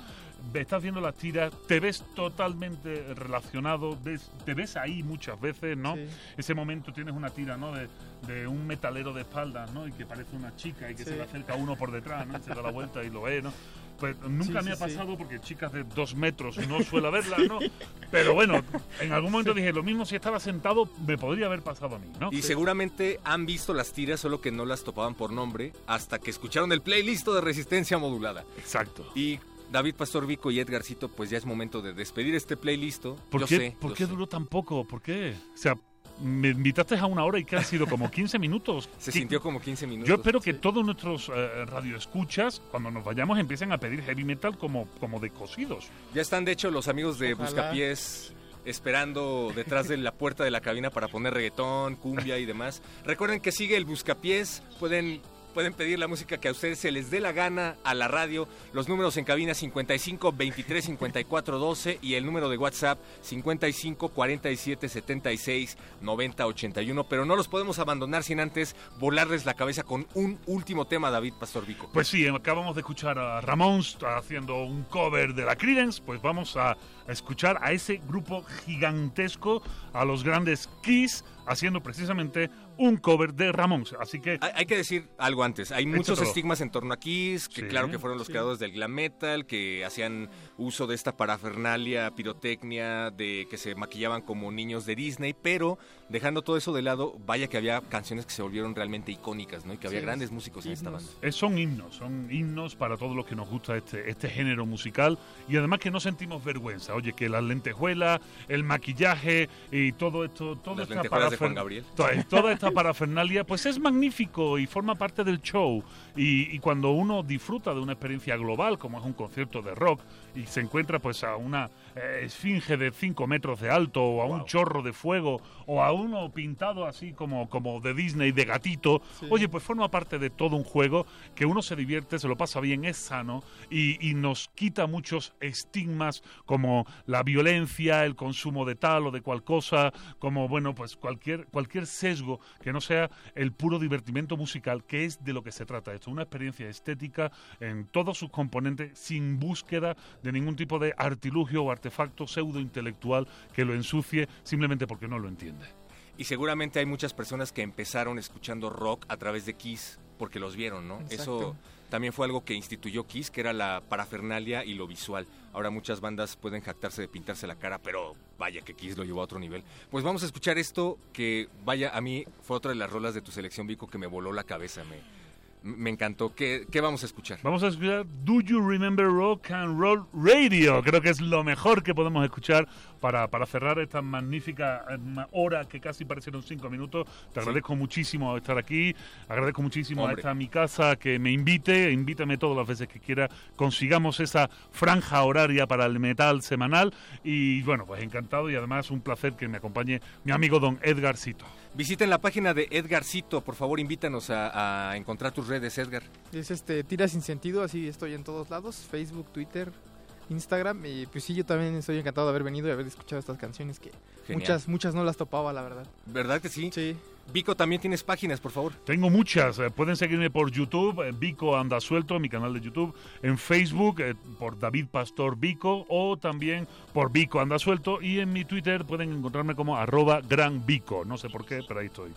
Estás viendo las tiras, te ves totalmente relacionado, ves- te ves ahí muchas veces, ¿no? Sí. Ese momento tienes una tira, ¿no? De, de un metalero de espaldas, ¿no? Y que parece una chica y que Sí. se le acerca uno por detrás, ¿no? Y se da la vuelta y lo ve, ¿no? Pues nunca Sí, me ha pasado porque chicas de dos metros no suelo verlas, ¿no? <laughs> Pero bueno, en algún momento dije, lo mismo si estaba sentado me podría haber pasado a mí, ¿no? Y seguramente han visto las tiras, solo que no las topaban por nombre, hasta que escucharon el playlist de resistencia modulada. Exacto. Y David Pastor Vico y Edgarcito, pues ya es momento de despedir este playlist. ¿Por yo qué, sé, ¿por yo qué sé. duró tan poco? ¿Por qué? O sea, me invitaste a una hora y que han sido como 15 minutos. Se ¿Qué- sintió como 15 minutos. Yo espero que todos nuestros eh, radioescuchas, cuando nos vayamos, empiecen a pedir heavy metal como, como de cosidos. Ya están, de hecho, los amigos de Ojalá. Buscapiés esperando detrás de la puerta de la cabina para poner reggaetón, cumbia y demás. Recuerden que sigue el Buscapiés, pueden... Pueden pedir la música que a ustedes se les dé la gana a la radio. Los números en cabina 55 23 54 12 y el número de WhatsApp 55 47 76 90 81. Pero no los podemos abandonar sin antes volarles la cabeza con un último tema, David Pastor Vico. Pues sí, acabamos de escuchar a Ramones haciendo un cover de la Creedence, pues vamos a escuchar a ese grupo gigantesco, a los grandes Kiss, haciendo precisamente un cover de Ramones. Así que Hay, hay que decir algo antes. Hay muchos estigmas en torno a Kiss, que Sí. claro que fueron los Sí. creadores del glam metal, que hacían uso de esta parafernalia, pirotecnia, de que se maquillaban como niños de Disney, pero dejando todo eso de lado, vaya que había canciones que se volvieron realmente icónicas, ¿no? Y que había Sí, grandes músicos en esta banda. Eh, son himnos, son himnos para todos los que nos gusta este, este género musical y además que no sentimos vergüenza. Oye, que las lentejuelas, el maquillaje y todo esto, toda Las esta lentejuelas de Juan parafer- Gabriel. Toda, toda esta parafernalia, pues es magnífico y forma parte del show. Y, y cuando uno disfruta de una experiencia global, como es un concierto de rock, y se encuentra pues a una eh, esfinge de 5 metros de alto, o a un chorro de fuego, o a uno pintado así como, como de Disney, de gatito, Sí. oye, pues forma parte de todo un juego que uno se divierte, se lo pasa bien, es sano y, y nos quita muchos estigmas como la violencia, el consumo de tal o de cual cosa, como bueno, pues cualquier, cualquier sesgo que no sea el puro divertimento musical, que es de lo que se trata esto, una experiencia estética en todos sus componentes, sin búsqueda de ningún tipo de artilugio o artefacto pseudo intelectual que lo ensucie simplemente porque no lo entiende. Y seguramente hay muchas personas que empezaron escuchando rock a través de Kiss porque los vieron, ¿no? Exacto. Eso también fue algo que instituyó Kiss, que era la parafernalia y lo visual. Ahora muchas bandas pueden jactarse de pintarse la cara, pero vaya que Kiss lo llevó a otro nivel. Pues vamos a escuchar esto que, vaya, a mí fue otra de las rolas de tu selección, Vico, que me voló la cabeza. Me, Me encantó. ¿Qué, qué vamos a escuchar? Vamos a escuchar Do You Remember Rock and Roll Radio. Creo que es lo mejor que podemos escuchar para, para cerrar esta magnífica eh, hora que casi parecieron cinco minutos. Te agradezco muchísimo estar aquí. Agradezco muchísimo Hombre. a esta mi casa que me invite. Invítame todas las veces que quiera. Consigamos esa franja horaria para el metal semanal. Y bueno, pues encantado y además un placer que me acompañe mi amigo don Edgar Cito. Visiten la página de Edgarcito. Por favor, invítanos a, encontrar tus redes, Edgar. Es este, tira sin sentido, así estoy en todos lados, Facebook, Twitter, Instagram. Y pues sí, yo también estoy encantado de haber venido y haber escuchado estas canciones que Genial. muchas, muchas no las topaba, la verdad. ¿Verdad que sí? Sí. Vico, también tienes páginas, por favor. Tengo muchas. eh, pueden seguirme por YouTube, eh, Vico Anda Suelto, mi canal de YouTube. En Facebook, eh, por David Pastor Vico. O también por Vico Anda Suelto. Y en mi Twitter pueden encontrarme como arroba gran Vico. No sé por qué, pero ahí estoy.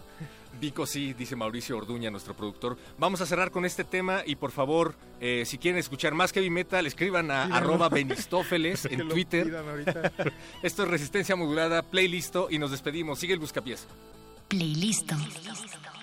Vico sí, dice Mauricio Orduña, nuestro productor. Vamos a cerrar con este tema y por favor, eh, si quieren escuchar más heavy metal, escriban a arroba <laughs> Benistófeles en Twitter. <laughs> Esto es Resistencia Modulada, playlisto y nos despedimos. Sigue el buscapiés. Playlisto. ¿Quién?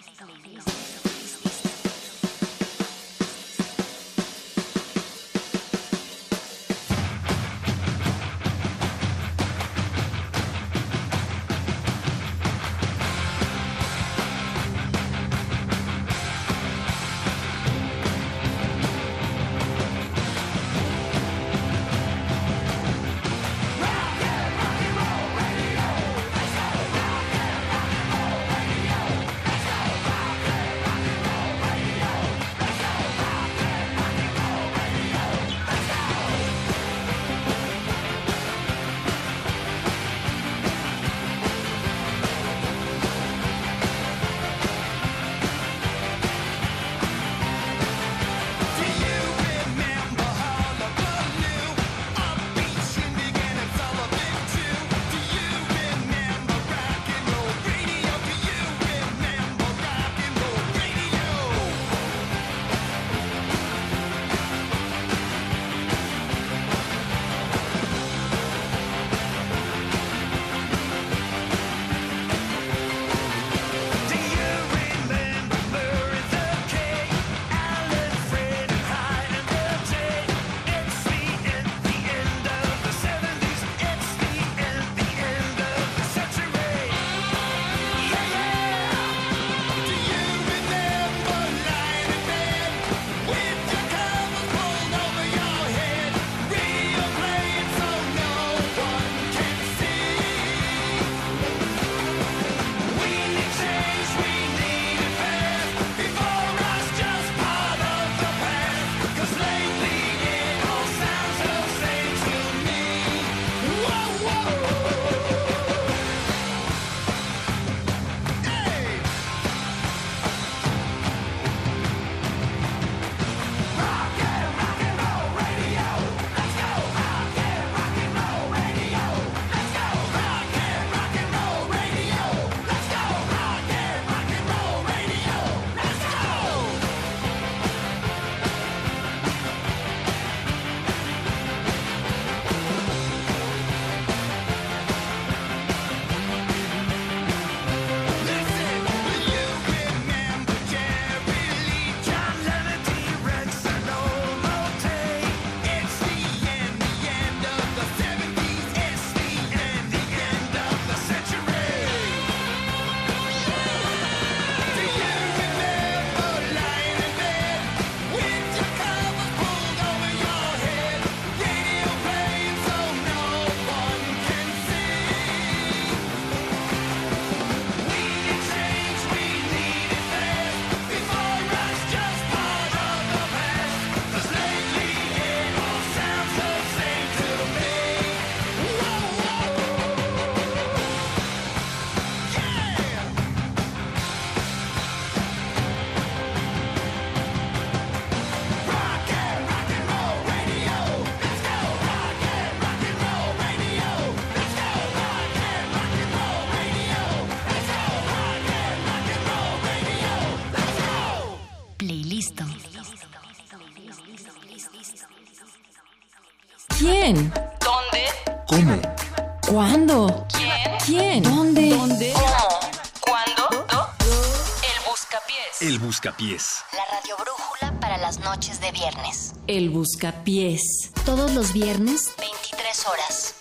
Radio brújula para las noches de viernes. El Buscapiés. Todos los viernes, 23 horas.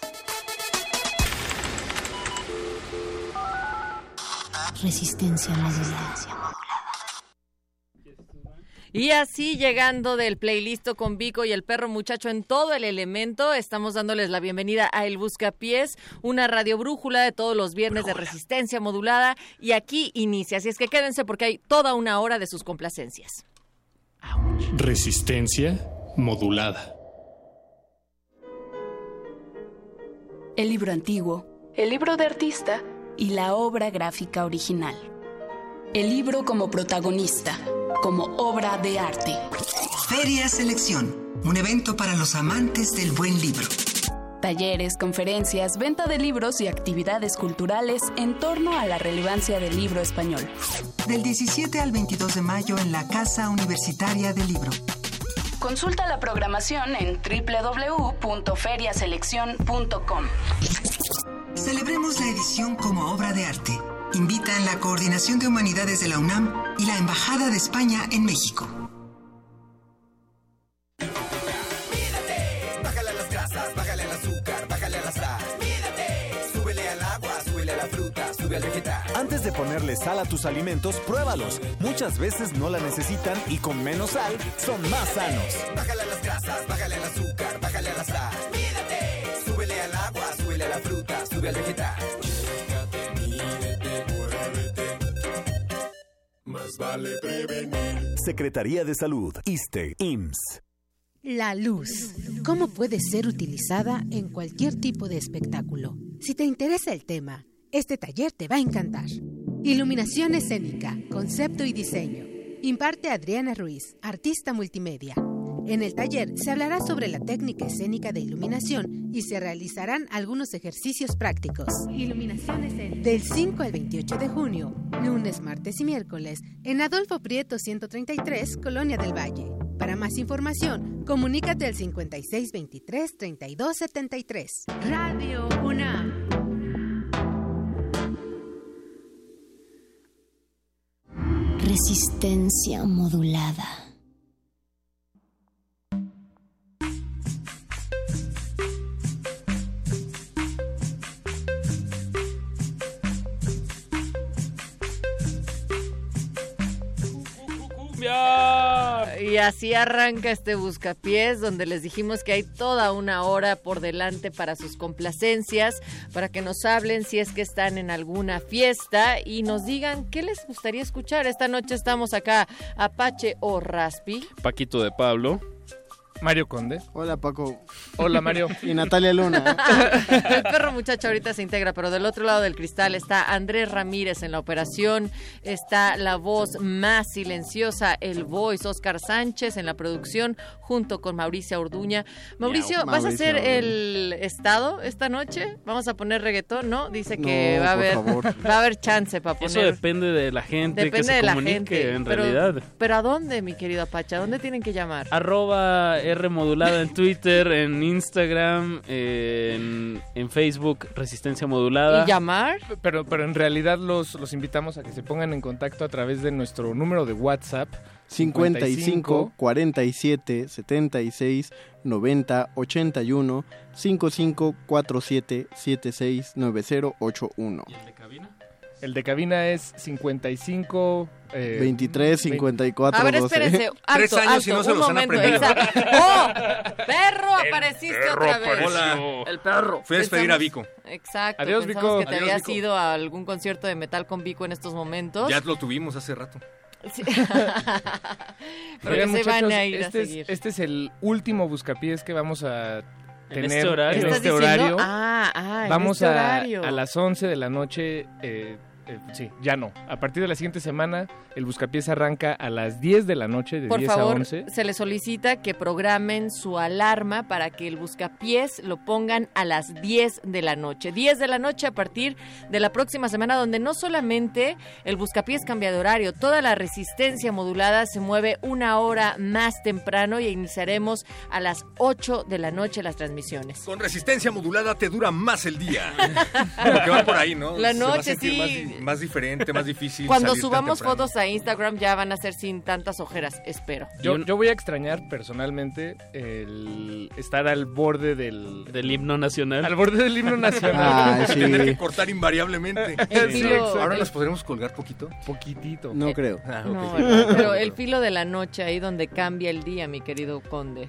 Resistencia modulada. Y así llegando del playlist con Vico y el perro muchacho en todo el elemento, estamos dándoles la bienvenida a El Buscapiés, una radio brújula de todos los viernes de resistencia modulada y aquí inicia, así es que quédense porque hay toda una hora de sus complacencias. Resistencia modulada. El libro antiguo, el libro de artista y la obra gráfica original. El libro como protagonista, como obra de arte. Feria Selección, un evento para los amantes del buen libro. Talleres, conferencias, venta de libros y actividades culturales en torno a la relevancia del libro español. Del 17 al 22 de mayo en la Casa Universitaria del Libro. Consulta la programación en www.feriaselección.com. Celebremos la edición como obra de arte. Invitan la Coordinación de Humanidades de la UNAM y la Embajada de España en México. Vegetal. Antes de ponerle sal a tus alimentos, pruébalos. Muchas veces no la necesitan y con menos sal son más sanos. Bájale a las grasas, bájale al azúcar, bájale a la sal. Mídate, súbele al agua, súbele a la fruta, sube al vegetal. Chécate, mídete, muévete. Más vale prevenir. Secretaría de Salud, ISTE, IMSS. La luz. ¿Cómo puede ser utilizada en cualquier tipo de espectáculo? Si te interesa el tema, este taller te va a encantar. Iluminación escénica, concepto y diseño. Imparte Adriana Ruiz, artista multimedia. En el taller se hablará sobre la técnica escénica de iluminación y se realizarán algunos ejercicios prácticos. Iluminación escénica. Del 5 al 28 de junio, lunes, martes y miércoles, en Adolfo Prieto 133, Colonia del Valle. Para más información, comunícate al 5623-3273. Radio UNAM. Resistencia modulada. Así arranca este buscapiés donde les dijimos que hay toda una hora por delante para sus complacencias, para que nos hablen si es que están en alguna fiesta y nos digan qué les gustaría escuchar. Esta noche estamos acá, Apache o Raspi. Paquito de Pablo. Mario Conde. Hola Paco. Hola Mario. y Natalia Luna. <laughs> El perro muchacho ahorita se integra, pero del otro lado del cristal está Andrés Ramírez en la operación, está la voz más silenciosa, el voice, Oscar Sánchez en la producción, junto con Mauricio Orduña. Mauricio, ¿vas a hacer el estado esta noche? ¿Vamos a poner reggaetón, no? Dice que No, va a haber favor. va a haber chance para poner. Eso depende de la gente Depende que se de la comunique gente. en pero, realidad. Pero ¿a dónde, mi querido Apache? ¿A dónde tienen que llamar? Arroba R modulada en Twitter, en Instagram, en, en Facebook, Resistencia Modulada. llamar? Pero, pero en realidad los, los invitamos a que se pongan en contacto a través de nuestro número de WhatsApp. 55 47 76 90 81 55 47 76 90 81. El de cabina es 55... eh, 23 54 A ver, 12. espérense, <laughs> alto, Tres años alto, y no se los han aprendido. exacto. ¡Oh! ¡Perro, apareciste perro otra vez! apareció. Hola. El perro. Fui a despedir a Vico. Exacto. Adiós, pensamos Vico. que te Adiós, habías Vico. ido a algún concierto de metal con Vico en estos momentos. Ya lo tuvimos hace rato. Sí. <laughs> Pero Oigan, se van a ir este a es- seguir. este es el último buscapiés que vamos a tener este horario. en ¿Estás este horario. Ah, ah, en Vamos este a, a las 11 de la noche. eh, eh, sí, ya no. A partir de la siguiente semana, el buscapiés arranca a las 10 de la noche, de Por 10 a favor, 11. se les solicita que programen su alarma para que el buscapiés lo pongan a las 10 de la noche. 10 de la noche a partir de la próxima semana, donde no solamente el buscapiés cambia de horario, toda la resistencia modulada se mueve una hora más temprano y iniciaremos a las 8 de la noche las transmisiones. Con resistencia modulada te dura más el día. <laughs> Como que va por ahí, ¿no? La noche, sí. <laughs> más- diferente, más difícil. Cuando salir subamos fotos a Instagram ya van a ser sin tantas ojeras, espero. Yo, yo voy a extrañar personalmente el estar al borde del... Del himno nacional. Al borde del himno <laughs> nacional. Ah, sí. <laughs> Tener que cortar invariablemente. El Sí, filo- exacto. Ahora el- nos podremos colgar poquito. Poquitito. No creo. Ah, No. ¿verdad? pero el filo de la noche ahí donde cambia el día, mi querido conde.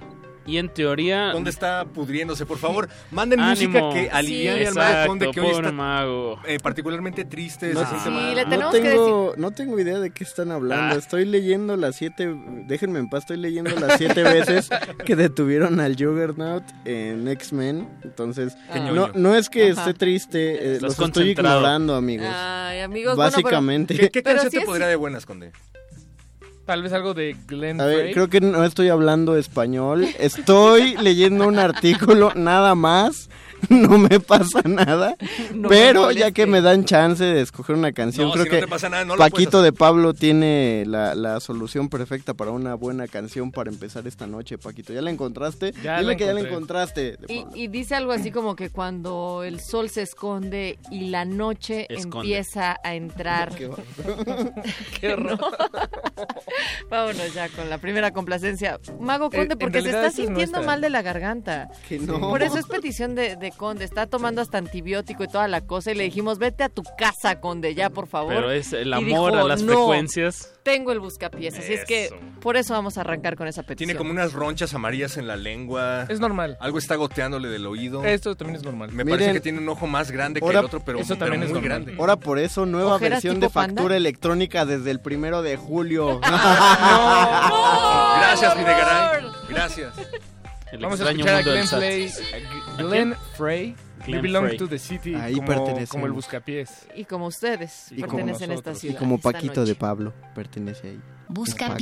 Y en teoría... ¿Dónde está pudriéndose? Por favor, manden Ánimo. música que aliviane Sí. al mago conde que hoy está mago. eh, particularmente triste. No, se Sí, mal. le no tengo, no tengo idea de qué están hablando. Ah. Estoy leyendo las siete. Déjenme en paz, estoy leyendo las siete veces que detuvieron al Juggernaut en X-Men. Entonces, Qué no, no es que Ajá. esté triste, eh, los estoy ignorando, amigos. Ay, amigos, bueno, pero- Básicamente. ¿Qué, qué Pero canción sí te podría de buenas, conde? Tal vez algo de Glenn A ver, Frey. creo que no estoy hablando español. Estoy leyendo un artículo nada más. <laughs> No me pasa nada. <laughs> No pero ya que me dan chance de escoger una canción, No, creo si no que te pasa nada, no lo Paquito de Pablo tiene la, la solución perfecta para una buena canción para empezar esta noche, Paquito. ¿Ya la encontraste? Ya Dile la que ya la encontraste. Y, dice algo así como que cuando el sol se esconde y la noche Esconde. empieza a entrar. Qué horror. <laughs> Qué horror. Vámonos ya con la primera complacencia. Mago Eh, Conde, porque se está sintiendo nuestra. mal de la garganta. Que no. Por eso es petición de, de Conde. Está tomando hasta antibiótico y toda la cosa. Y le dijimos, vete a tu casa, Conde, ya, por favor. Pero es el amor dijo, a las "No, frecuencias. Tengo el buscapiés. Así es que por eso vamos a arrancar con esa petición. Tiene como unas ronchas amarillas en la lengua. Es normal. Algo está goteándole del oído. Esto también es normal. Me Miren, parece que tiene un ojo más grande que el otro, pero, eso pero también es muy normal. grande. Ahora por eso, nueva ¿Ojeras versión de factura panda? electrónica desde el primero de julio. <laughs> Gracias, ¡No, Videgaray. horror! Gracias. El Vamos a escuchar a Glenn, SAT. Glenn Frey. Glenn We belong Frey. to the city. Ahí como, como el buscapiés. Y como ustedes Y como pertenecen a esta nosotros. y ciudad. como Paquito noche. de Pablo pertenece ahí. Busca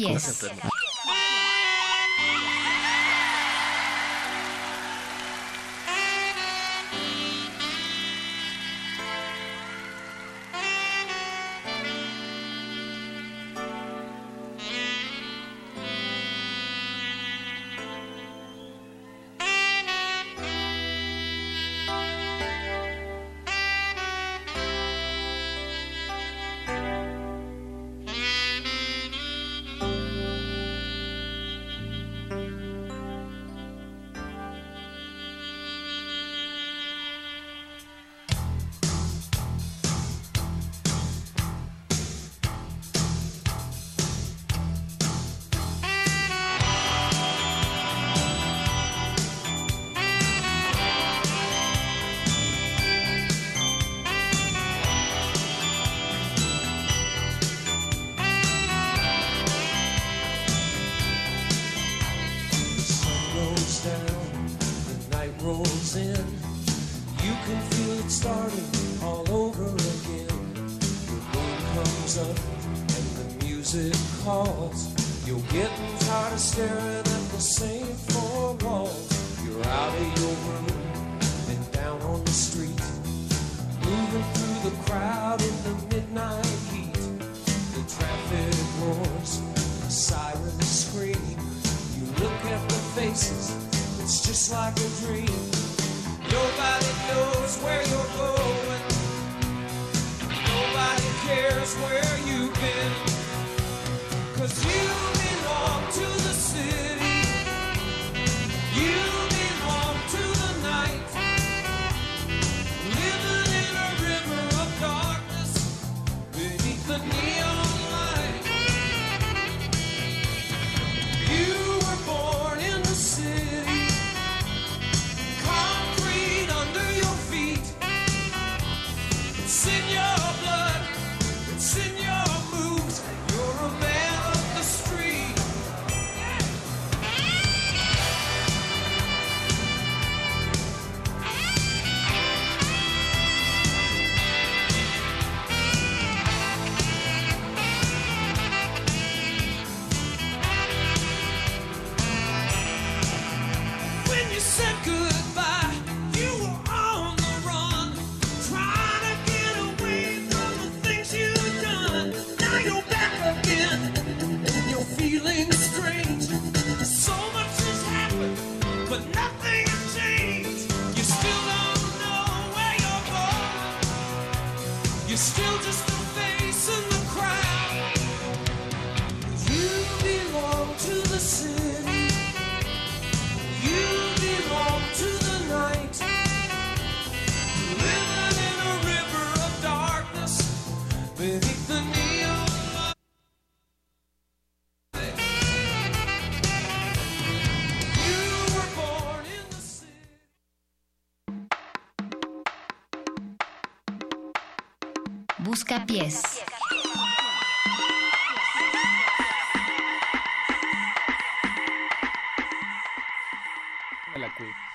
Busca pies.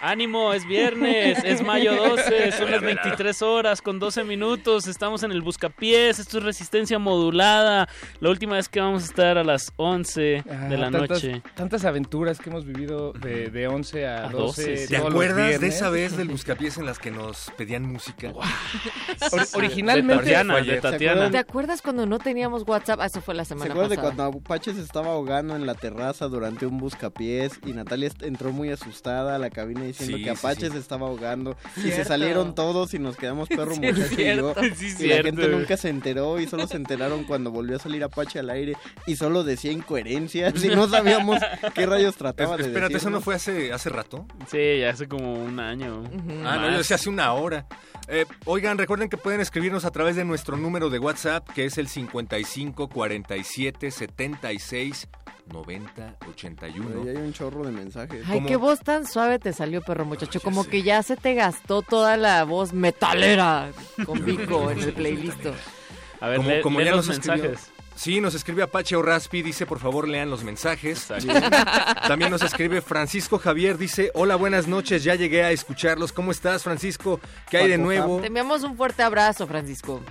Ánimo, es viernes, es mayo 12, son las 23 horas con 12 minutos, estamos en el Buscapiés, esto es resistencia modulada, la última vez que vamos a estar a las 11 de la Ah, tantas, noche. Tantas aventuras que hemos vivido de, de 11 a, A 12. 12, ¿Te acuerdas de esa vez del buscapiés en las que nos pedían música? Or- originalmente De Tatiana, de. ¿Te acuerdas cuando no teníamos WhatsApp? Ah, Eso fue la ¿Se semana acuerdan de pasada. cuando Apache se estaba ahogando en la terraza durante un buscapiés y Natalia entró muy asustada a la cabina diciendo Sí, que Apache sí. se estaba ahogando y se salieron todos y nos quedamos <laughs> perro Sí, es muchacho y yo es y la gente nunca se enteró y solo se enteraron cuando volvió a salir Apache al aire y solo decía incoherencias y no sabíamos qué rayos trataba de Espérate, ¿eso no fue hace, hace rato? Sí, ya hace como un año. Ah, no, yo decía hace una hora. Eh, oigan, recuerden que pueden escribirnos a través de nuestro número de WhatsApp, que es el 55 47 76 90 Ahí 81. hay un chorro de mensajes. Ay, ¿Cómo? qué voz tan suave te salió, perro muchacho. Como sé. que ya se te gastó toda la voz metalera con Vico en el playlist. A ver, Como- lee, como lee ya los nos escribió. mensajes. Sí, nos escribe Apache o Raspi, dice por favor lean los mensajes. También nos escribe Francisco Javier, dice hola, buenas noches, ya llegué a escucharlos. ¿Cómo estás, Francisco? ¿Qué hay de nuevo? Te enviamos un fuerte abrazo, Francisco.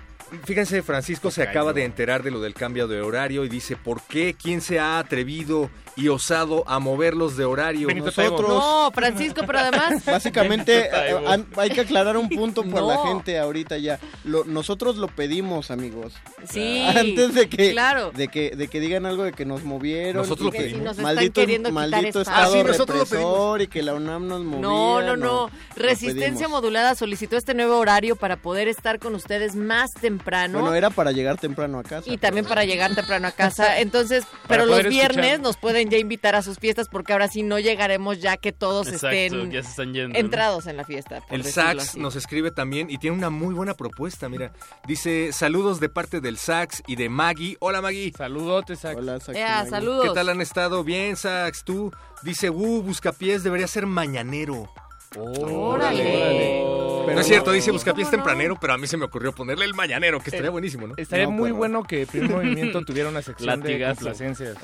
Fíjense, Francisco se acaba de enterar de lo del cambio de horario y dice, ¿por qué? ¿Quién se ha atrevido y osado a moverlos de horario? Benito Taibo. Nosotros. No, Francisco, pero además... <laughs> Básicamente eh, hay que aclarar un punto <laughs> por No. la gente ahorita ya. Lo- nosotros lo pedimos, amigos. Sí, <laughs> Antes de que, claro. de que de que digan algo de que nos movieron. Nosotros y lo que pedimos. Nos están maldito, queriendo quitar maldito espacio. estado Ah, sí, nosotros lo represor y que la UNAM nos movía. No, no, no. Resistencia. Modulada solicitó este nuevo horario para poder estar con ustedes más temprano. Bueno, era para llegar temprano a casa. y también para llegar temprano a casa. Entonces, pero los viernes escuchar. nos pueden ya invitar a sus fiestas porque ahora sí no llegaremos ya que todos Exacto, estén ya se están yendo. ¿no? entrados en la fiesta. El Sax así. nos escribe también y tiene una muy buena propuesta, mira. Dice, saludos de parte del Sax y de Maggie. Hola Maggie. Saludotes, Sax. Hola, Sax saludos. ¿Qué tal han estado? Bien, Sax, tú. Dice, uh, Buscapiés debería ser mañanero. Órale. Pero no es cierto, dice Buscapiés tempranero, pero a mí se me ocurrió ponerle el mañanero, que estaría Eh, buenísimo, ¿no? Estaría No, muy pero- bueno que Primer Movimiento tuviera una sección de complacencias.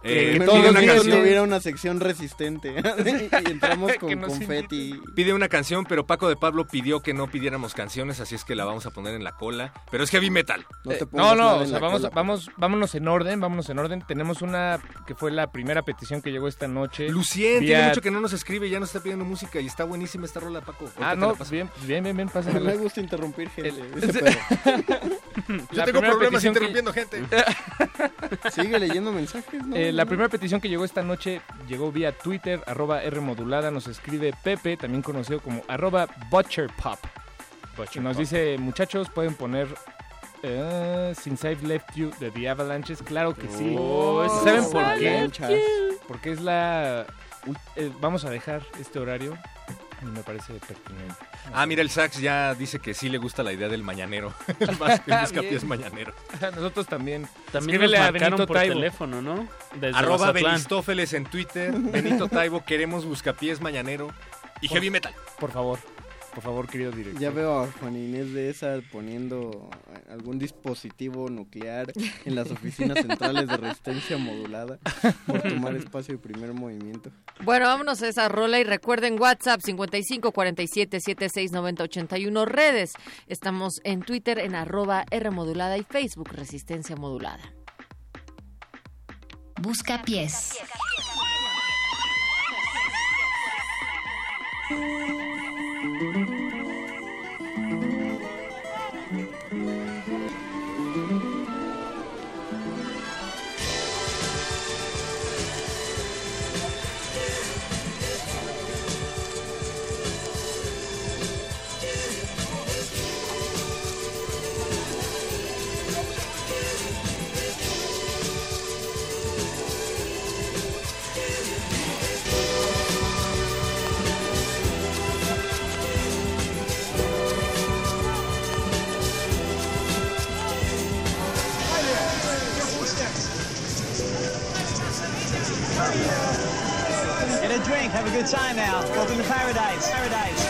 Ah, Que eh, todos pide, los una días canción, tuviera una sección resistente <laughs> y entramos <laughs> con confeti. pide una canción, pero Paco de Pablo pidió que no pidiéramos canciones, así es que la vamos a poner en la cola. Pero es heavy metal. No, te Eh, no, no, o sea, vamos, cola. vamos, vámonos en orden, vámonos en orden. Tenemos una que fue la primera petición que llegó esta noche. Lucien, Vía- tiene mucho que no nos escribe, ya nos está pidiendo música y está buenísima esta rola, Paco. Ahorita Ah, no, bien, bien, bien, bien, <laughs> No pásamela. me gusta interrumpir gente. El-. Yo La tengo primera problemas que- interrumpiendo gente. Sigue leyendo mensajes. ¿no? Eh, la primera petición que llegó esta noche llegó vía Twitter, arroba R modulada, nos escribe Pepe, también conocido como arroba butcherpop. Y nos dice, muchachos, pueden poner eh, Since I've Left You de The Avalanches. Claro que sí. Oh, ¿Saben por qué? Porque es la... eh, vamos a dejar este horario <laughs> y me parece pertinente. Ah, mira, el Sax ya dice que sí le gusta la idea del mañanero. <laughs> el más- el buscapiés mañanero. Nosotros también. También Escríbele nos a marcaron Benito por Taibo. teléfono, ¿no? Desde Arroba. Benistófeles en Twitter. Benito <laughs> Taibo, queremos buscapiés mañanero. Y Por- heavy metal. Por favor, por favor, querido director. Ya veo a Juan Inés de esa poniendo algún dispositivo nuclear en las oficinas <laughs> centrales de resistencia modulada por tomar espacio de primer movimiento. Bueno, vámonos a esa rola y recuerden WhatsApp 55 47 76 90 81 redes. Estamos en Twitter en arroba R modulada y Facebook Resistencia Modulada. Busca pies. Thank good time now. Welcome to paradise. Paradise. Paradise.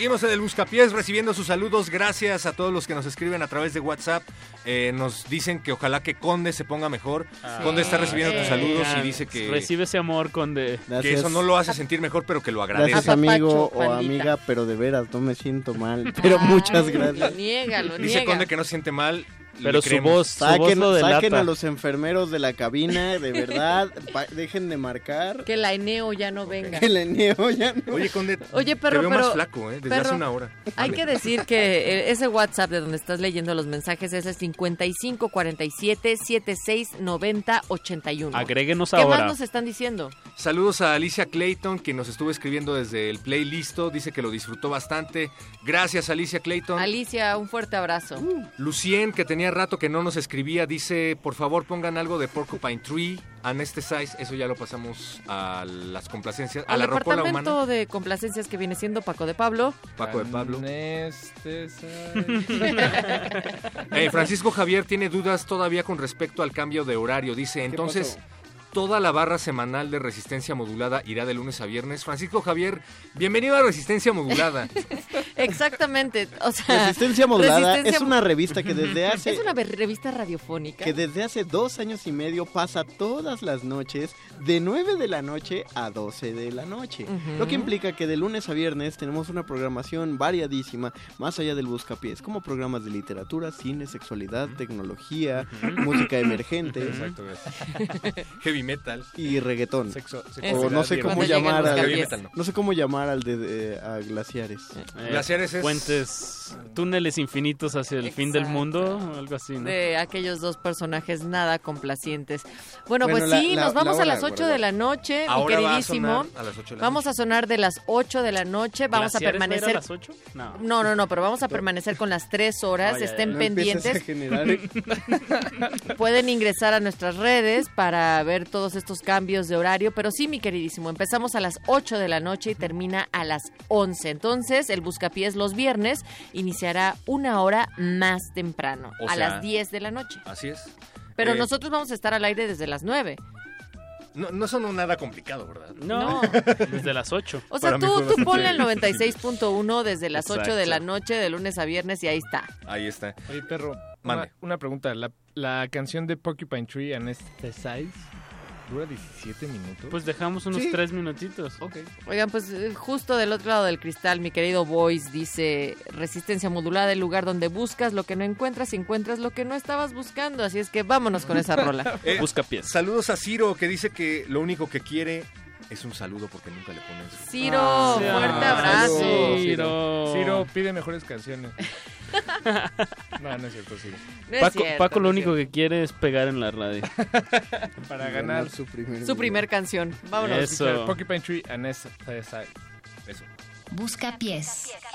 Seguimos en el Buscapiés recibiendo sus saludos. Gracias a todos los que nos escriben a través de WhatsApp. Eh, nos dicen que ojalá que Conde se ponga mejor. Conde está recibiendo tus saludos y dice que, Recibe ese amor, Conde. que eso no lo hace sentir mejor, pero que lo agradece. Gracias amigo o amiga, pero de veras no me siento mal. <laughs> Pero muchas gracias. Niégalo, Dice niega. Conde que no se siente mal. Pero su voz- su Saquen, lo delata. saquen a los enfermeros de la cabina, de <laughs> verdad. pa- dejen de marcar. Que la Eneo ya no venga. Que la Eneo ya no. Oye, Conde, Oye, perro, te veo pero- más flaco, ¿eh? Desde perro, hace una hora. Hay que decir que eh, ese WhatsApp de donde estás leyendo los mensajes es el 55 47 76 90 81. Agréguenos ¿Qué ahora. más nos están diciendo? Saludos a Alicia Clayton, que nos estuvo escribiendo desde el playlist. Dice que lo disfrutó bastante. Gracias, Alicia Clayton. Alicia, un fuerte abrazo. Lucien, que tenía rato que no nos escribía, dice, por favor pongan algo de Porcupine Tree, Anesthesize, eso ya lo pasamos a las complacencias, a Al la rocola departamento humana. de complacencias que viene siendo Paco de Pablo. Paco de Pablo. <laughs> Eh, Francisco Javier tiene dudas todavía con respecto al cambio de horario. Dice, entonces, toda la barra semanal de Resistencia Modulada irá de lunes a viernes. Francisco Javier, bienvenido a Resistencia Modulada. <laughs> Exactamente. O sea, Resistencia Modulada Resistencia es una revista que desde hace Es una revista radiofónica. que desde hace dos años y medio pasa todas las noches de 9 de la noche a 12 de la noche. Lo que implica que de lunes a viernes tenemos una programación variadísima, más allá del buscapiés, como programas de literatura, cine, sexualidad, tecnología, música emergente. Exacto. Heavy metal. Y reggaetón. Sexo- o no sé cómo Cuando llamar al. Heavy metal, no. no sé cómo llamar al de, de- a glaciares. Eh, Puentes, túneles infinitos hacia el fin del mundo, algo así, ¿no? de aquellos dos personajes nada complacientes. Bueno, Bueno, pues la- sí, la- nos vamos la a las hora, 8 guarda. de la noche, Ahora mi va a queridísimo. sonar a las 8 de la vamos a sonar de las 8 de la noche, vamos a ¿Glaciares va a permanecer las 8? No. No, no, no, pero vamos a permanecer con las 3 horas, Ay, estén. No pendientes. <laughs> Pueden ingresar a nuestras redes para ver todos estos cambios de horario, pero sí, mi queridísimo, empezamos a las 8 de la noche y termina a las 11. Entonces, el Buscapiés los viernes iniciará una hora más temprano, O a sea, las 10 de la noche. Así es. Pero Eh, nosotros vamos a estar al aire desde las 9. No, no son nada complicado, ¿verdad? No, <laughs> desde las 8. O sea, tú, tú ponle el 96.1 desde las 8 de la Exacto. noche, de lunes a viernes, y ahí está. Ahí está. Oye, perro, una, una pregunta. La, la canción de Porcupine Tree, Anesthesize, dura 17 minutos. Pues dejamos unos Sí. 3 minutitos. Ok. Oigan, pues eh, justo del otro lado del cristal, mi querido Boyce dice, resistencia modulada, el lugar donde buscas lo que no encuentras y encuentras lo que no estabas buscando. Así es que vámonos con esa rola. <laughs> Eh, Busca pies. Saludos a Ciro, que dice que lo único que quiere es un saludo porque nunca le ponen su... Ciro, Ah, fuerte abrazo. Ciro. Ciro. Ciro pide mejores canciones. <laughs> <laughs> no, no es cierto, Ciro. No es Paco, cierto, Paco no lo es único cierto. que quiere es pegar en la radio. <laughs> Para ganar su primer Su primer canción. Vámonos. Eso. Porcupine Tree, Anesthesize. Eso. Busca pies. Busca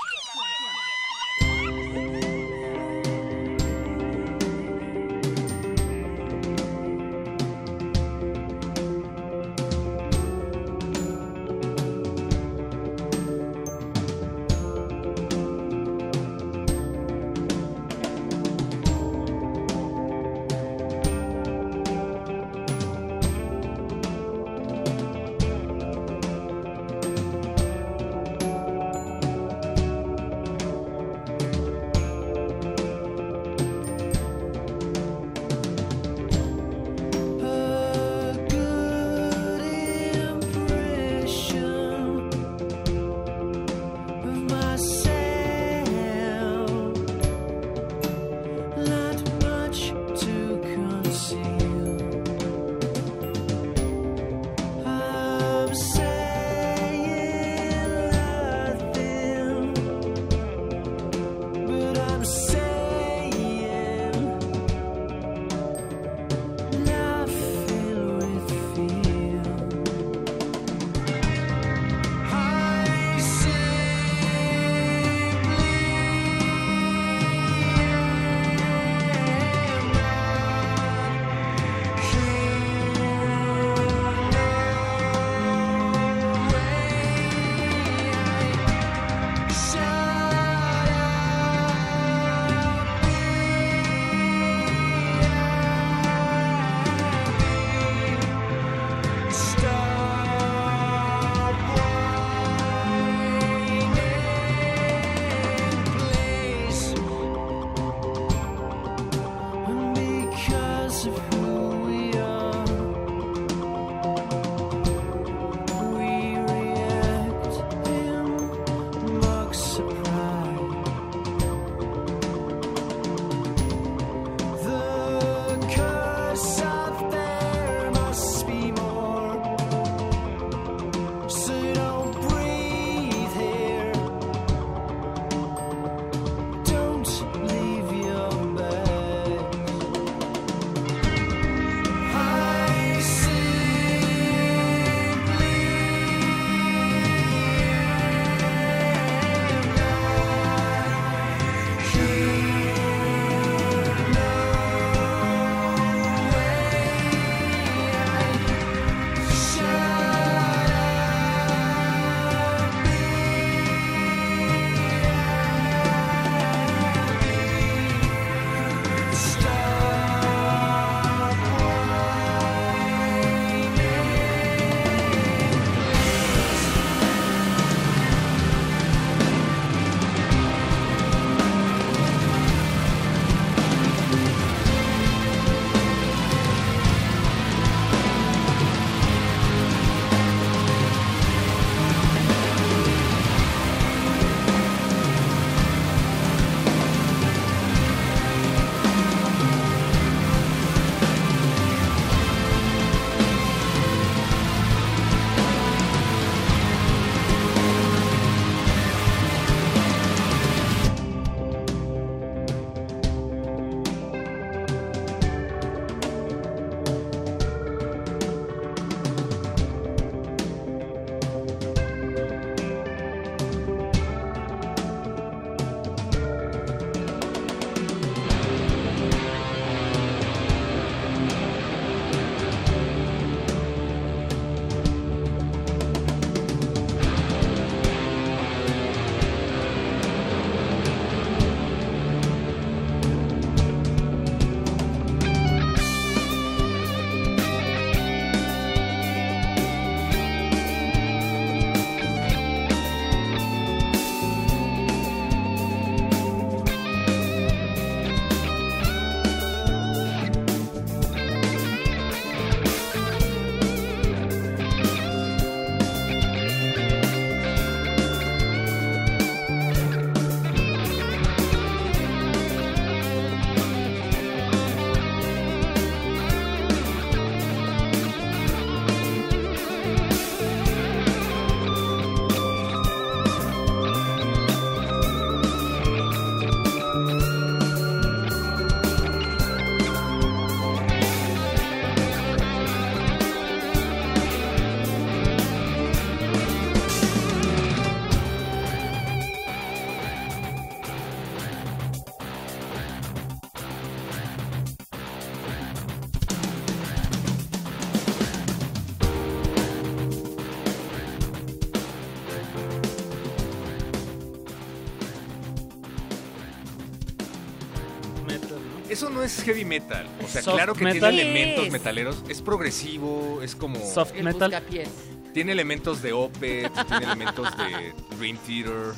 eso no es heavy metal. O sea, Soft claro que metal. tiene elementos metaleros. Es progresivo, es como. Soft El metal. buscapiés. Tiene elementos de Opeth, tiene elementos de Dream Theater.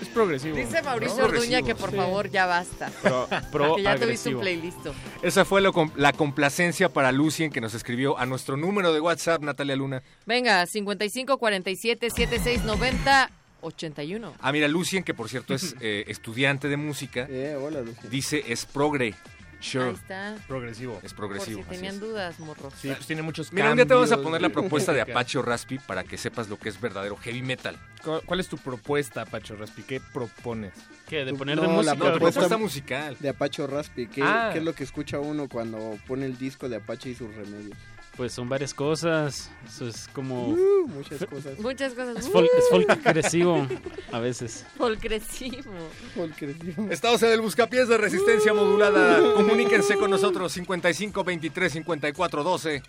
Es progresivo. Dice Mauricio ¿no? Orduña que por sí. favor ya basta. Pro, <laughs> pro que ya tuviste un playlist. Esa fue lo la complacencia para Lucien que nos escribió a nuestro número de WhatsApp, Natalia Luna. Venga, 55 47 76 90 81. Ah, mira, Lucien, que por cierto es <laughs> eh, estudiante de música, Eh, hola, dice es progre. Sure. Ahí está. Progresivo. Es Por progresivo. si así tenían es. dudas, morros. Sí, pues tiene muchos Mira, un día te vamos a poner la propuesta de Apache o Raspi para que sepas lo que es verdadero heavy metal. ¿Cuál- ¿Cuál es tu propuesta, Pacho Raspi? ¿Qué propones? ¿Qué? ¿De poner no, de la música? No, tu propuesta- musical. De Apache Raspi. ¿Qué, Ah. qué es lo que escucha uno cuando pone el disco de Apache y sus remedios? Pues son varias cosas. Eso es como... Uh, muchas cosas. Muchas cosas. Es folk, es folk agresivo <laughs> a veces. Folcresivo. Folclesivo. Estamos en el Buscapiés de Resistencia Modulada. Comuníquense con nosotros 55 23 54 12.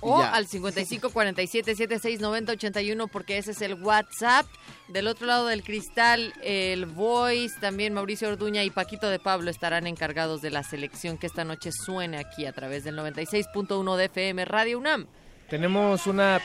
O Ya. al 55 47 76 90 81 porque ese es el WhatsApp. Del otro lado del cristal, el Voice, también Mauricio Orduña y Paquito de Pablo estarán encargados de la selección que esta noche suene aquí a través del 96.1 de FM Radio UNAM. Tenemos una...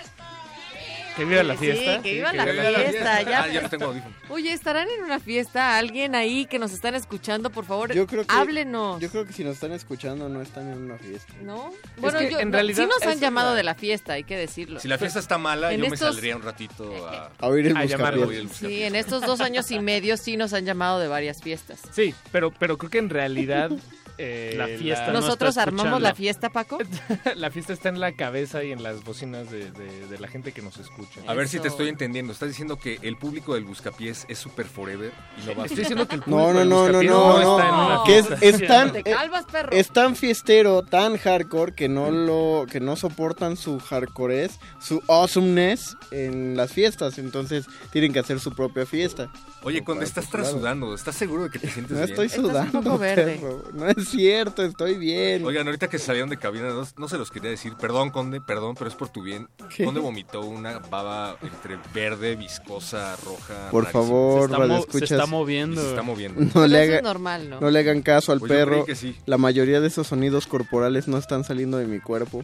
Que viva la Sí, fiesta. que viva Sí, la viva fiesta. ya. Ah, ya no tengo audífonos. Oye, ¿estarán en una fiesta? ¿Alguien ahí que nos están escuchando? Por favor, Yo creo que- háblenos. Yo creo que si nos están escuchando no están en una fiesta. ¿No? Bueno, que yo, en no, realidad sí nos han llamado la- de la fiesta, hay que decirlo. Si la fiesta está mala, En yo me saldría un ratito a, A oír el A llamarlos. a buscapiés. oír el Buscapiés. Sí, en estos dos años y medio sí nos han llamado de varias fiestas. Sí, pero, pero creo que en realidad... eh, La fiesta no ¿Nosotros está armamos la fiesta, Paco? <laughs> la fiesta está en la cabeza y en las bocinas de, de- de la gente que nos escucha. A ver si te estoy entendiendo. Estás diciendo que el público del Buscapiés es super forever y no va a Estoy diciendo que el público No, no, del no, no, Buscapiés no, está en una no. Que es, fiesta. es tan, Te eh, calvas, es tan fiestero, tan hardcore que no lo que no soportan su hardcoreez, su awesomeness en las fiestas, entonces tienen que hacer su propia fiesta. Oye, cuando estás pues, trasudando, ¿estás seguro de que te <laughs> sientes No bien? estoy Estás un sudando, poco verde. perro. No es cierto, estoy bien. Oigan, ahorita que salieron de cabina, no, no se los quería decir. Perdón, Conde, perdón, pero es por tu bien. ¿Qué? Conde vomitó una baba entre verde, viscosa, roja. Por rarísima. favor, Se está, se está moviendo. se está moviendo. no le, haga- es normal, ¿no? no le hagan caso al Pues yo creí perro. que sí. La mayoría de esos sonidos corporales no están saliendo de mi cuerpo.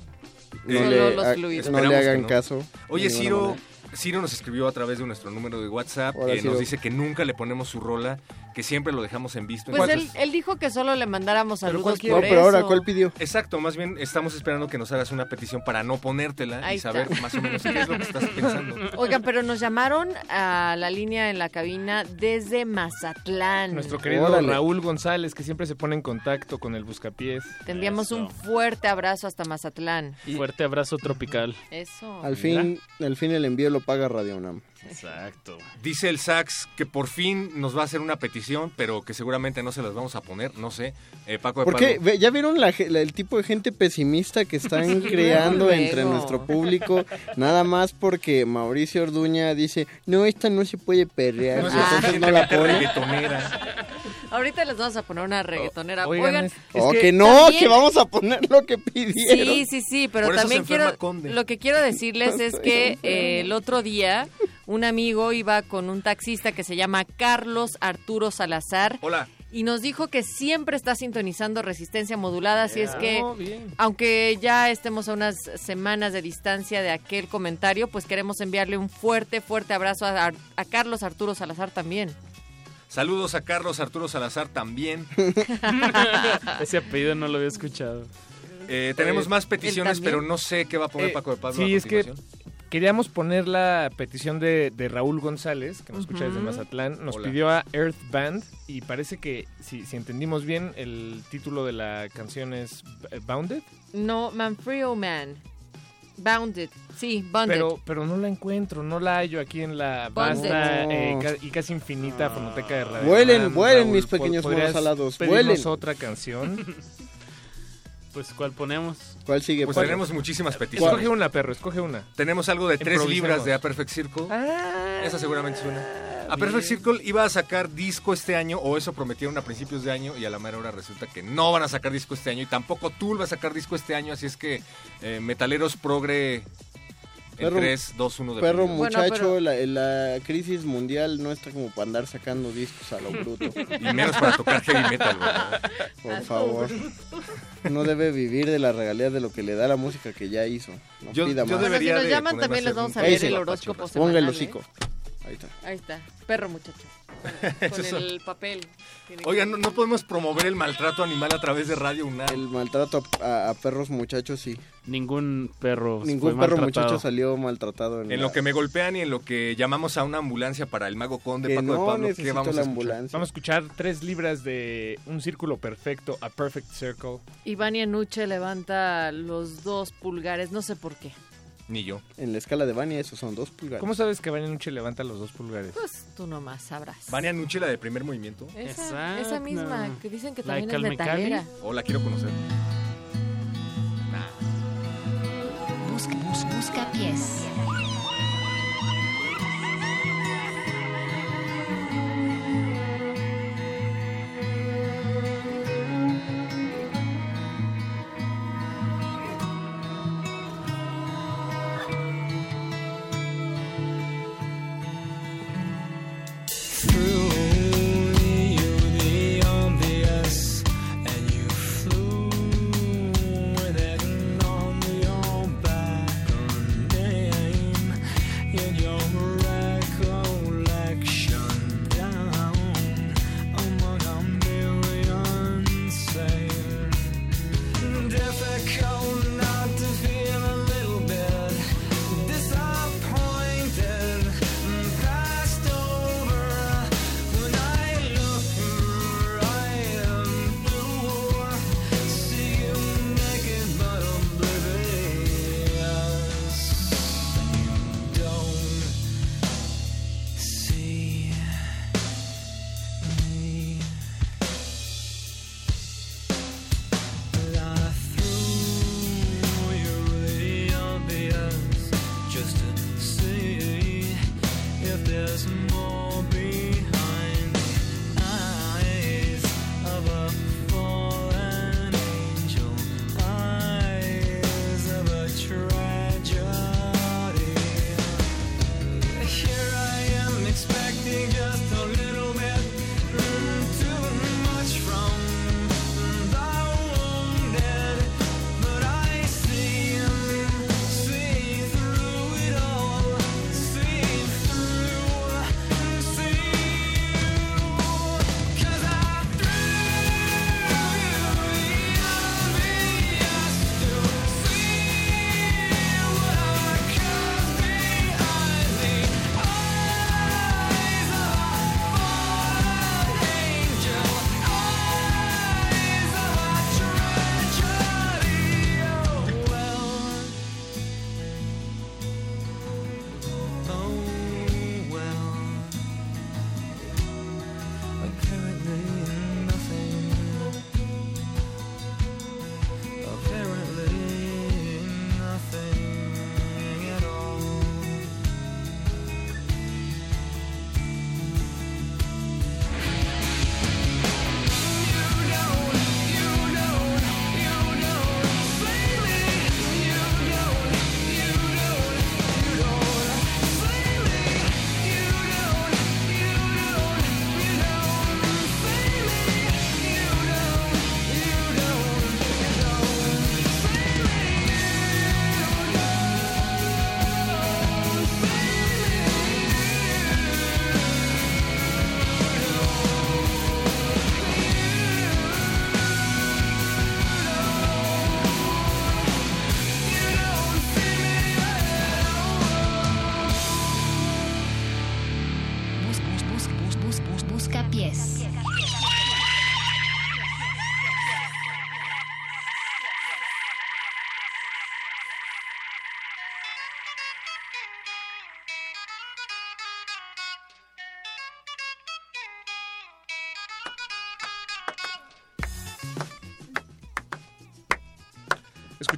No, Eh, le, Solo los no le hagan no. caso. Oye, Ciro, manera. Ciro nos escribió a través de nuestro número de WhatsApp. Hola, eh, Ciro. nos dice que nunca le ponemos su rola, que siempre lo dejamos en visto. Pues él, él dijo que solo le mandáramos Pero saludos por No, pero ahora. ¿cuál pidió? Exacto, más bien estamos esperando que nos hagas una petición para no ponértela Ahí y saber está. más o menos qué es lo que estás pensando. Oigan, pero nos llamaron a la línea en la cabina desde Mazatlán. Nuestro querido Órale. Raúl González, que siempre se pone en contacto con el Buscapiés. Te enviamos Eso. un fuerte abrazo hasta Mazatlán. Fuerte abrazo tropical. Eso. Al fin, al fin el envío lo paga Radio UNAM. Exacto. Dice el Sax que por fin nos va a hacer una petición, pero que seguramente no se las vamos a poner, no sé. Eh, Paco de ¿Por? Pablo. ¿Ya vieron la el tipo de gente pesimista que están <laughs> creando entre nuestro público? Nada más porque Mauricio Orduña dice, no, esta no se puede perrear. No entonces no la pone. Ahorita les vamos a poner una reggaetonera. Oigan, Oigan, es- Oh, que que, no, también- que vamos a poner lo que pidieron. Sí, sí, sí, pero Por también quiero, Conde. lo que quiero decirles <laughs> No es que eh, el otro día un amigo iba con un taxista que se llama Carlos Arturo Salazar Hola. y nos dijo que siempre está sintonizando resistencia modulada, así es que Oh, bien. aunque ya estemos a unas semanas de distancia de aquel comentario, pues queremos enviarle un fuerte, fuerte abrazo a Carlos Arturo Salazar también. Saludos a Carlos Arturo Salazar también. <laughs> Ese apellido no lo había escuchado. Eh, tenemos Oye, más peticiones, pero no sé qué va a poner Eh, Paco de Pablo. sí, a es que continuación. queríamos poner la petición de, de Raúl González, que nos escucha desde. Mazatlán. Nos Hola. pidió a Earth Band y parece que, si, si entendimos bien, el título de la canción es Bounded. No, Manfredo Man. Bounded. Sí, Bounded. Pero, pero no la encuentro, no la hallo aquí en la vasta No. eh, ca- y casi infinita fonoteca de Radio Vuelen, UNAM, vuelen, Raúl. mis pequeños ¿Podrías monos alados, vuelen. otra canción? <laughs> Pues, ¿cuál ponemos? ¿Cuál sigue? Pues Paco? tenemos muchísimas peticiones. escoge una, perro, escoge una. Tenemos algo de tres libras de A Perfect Circle. Esa seguramente suena. A Perfect Circle iba a sacar disco este año, o eso prometieron a principios de año, y a la mera hora resulta que no van a sacar disco este año, y tampoco Tool va a sacar disco este año, así es que eh, metaleros progre En 3, 2, 1 de Perro Bueno, muchacho, pero- la, la crisis mundial no está como para andar sacando discos a lo bruto. <laughs> Y menos para tocar heavy metal, ¿verdad? Por favor. No debe vivir de la regalía de lo que le da la música que ya hizo. No Yo- pida yo más. Bueno, si nos llaman también les vamos a leer el horóscopo. Ponga el ¿eh? Ahí está. Ahí está. Perro muchacho. <laughs> Con Eso. el papel. Oigan, no, no podemos promover el maltrato animal a través de Radio UNAM. El maltrato a, a perros muchachos, sí. Ningún perro Ningún fue perro maltratado. muchacho salió maltratado. En, En la- lo que me golpean y en lo que llamamos a una ambulancia para el mago conde, Que Paco no de Pablo, ¿qué necesito vamos la a escuchar? ambulancia. Vamos a escuchar tres libras de un círculo perfecto, a perfect circle. Iván Nuche levanta los dos pulgares, no sé por qué. Ni yo. En la escala de Vania, esos son dos pulgares. ¿Cómo sabes que Vania Nuche levanta los dos pulgares? Pues tú nomás sabrás. Vania Nuche, la de primer movimiento. Esa, esa misma, que dicen que Like también es metalera. O la quiero conocer. Busca, bus, busca pies.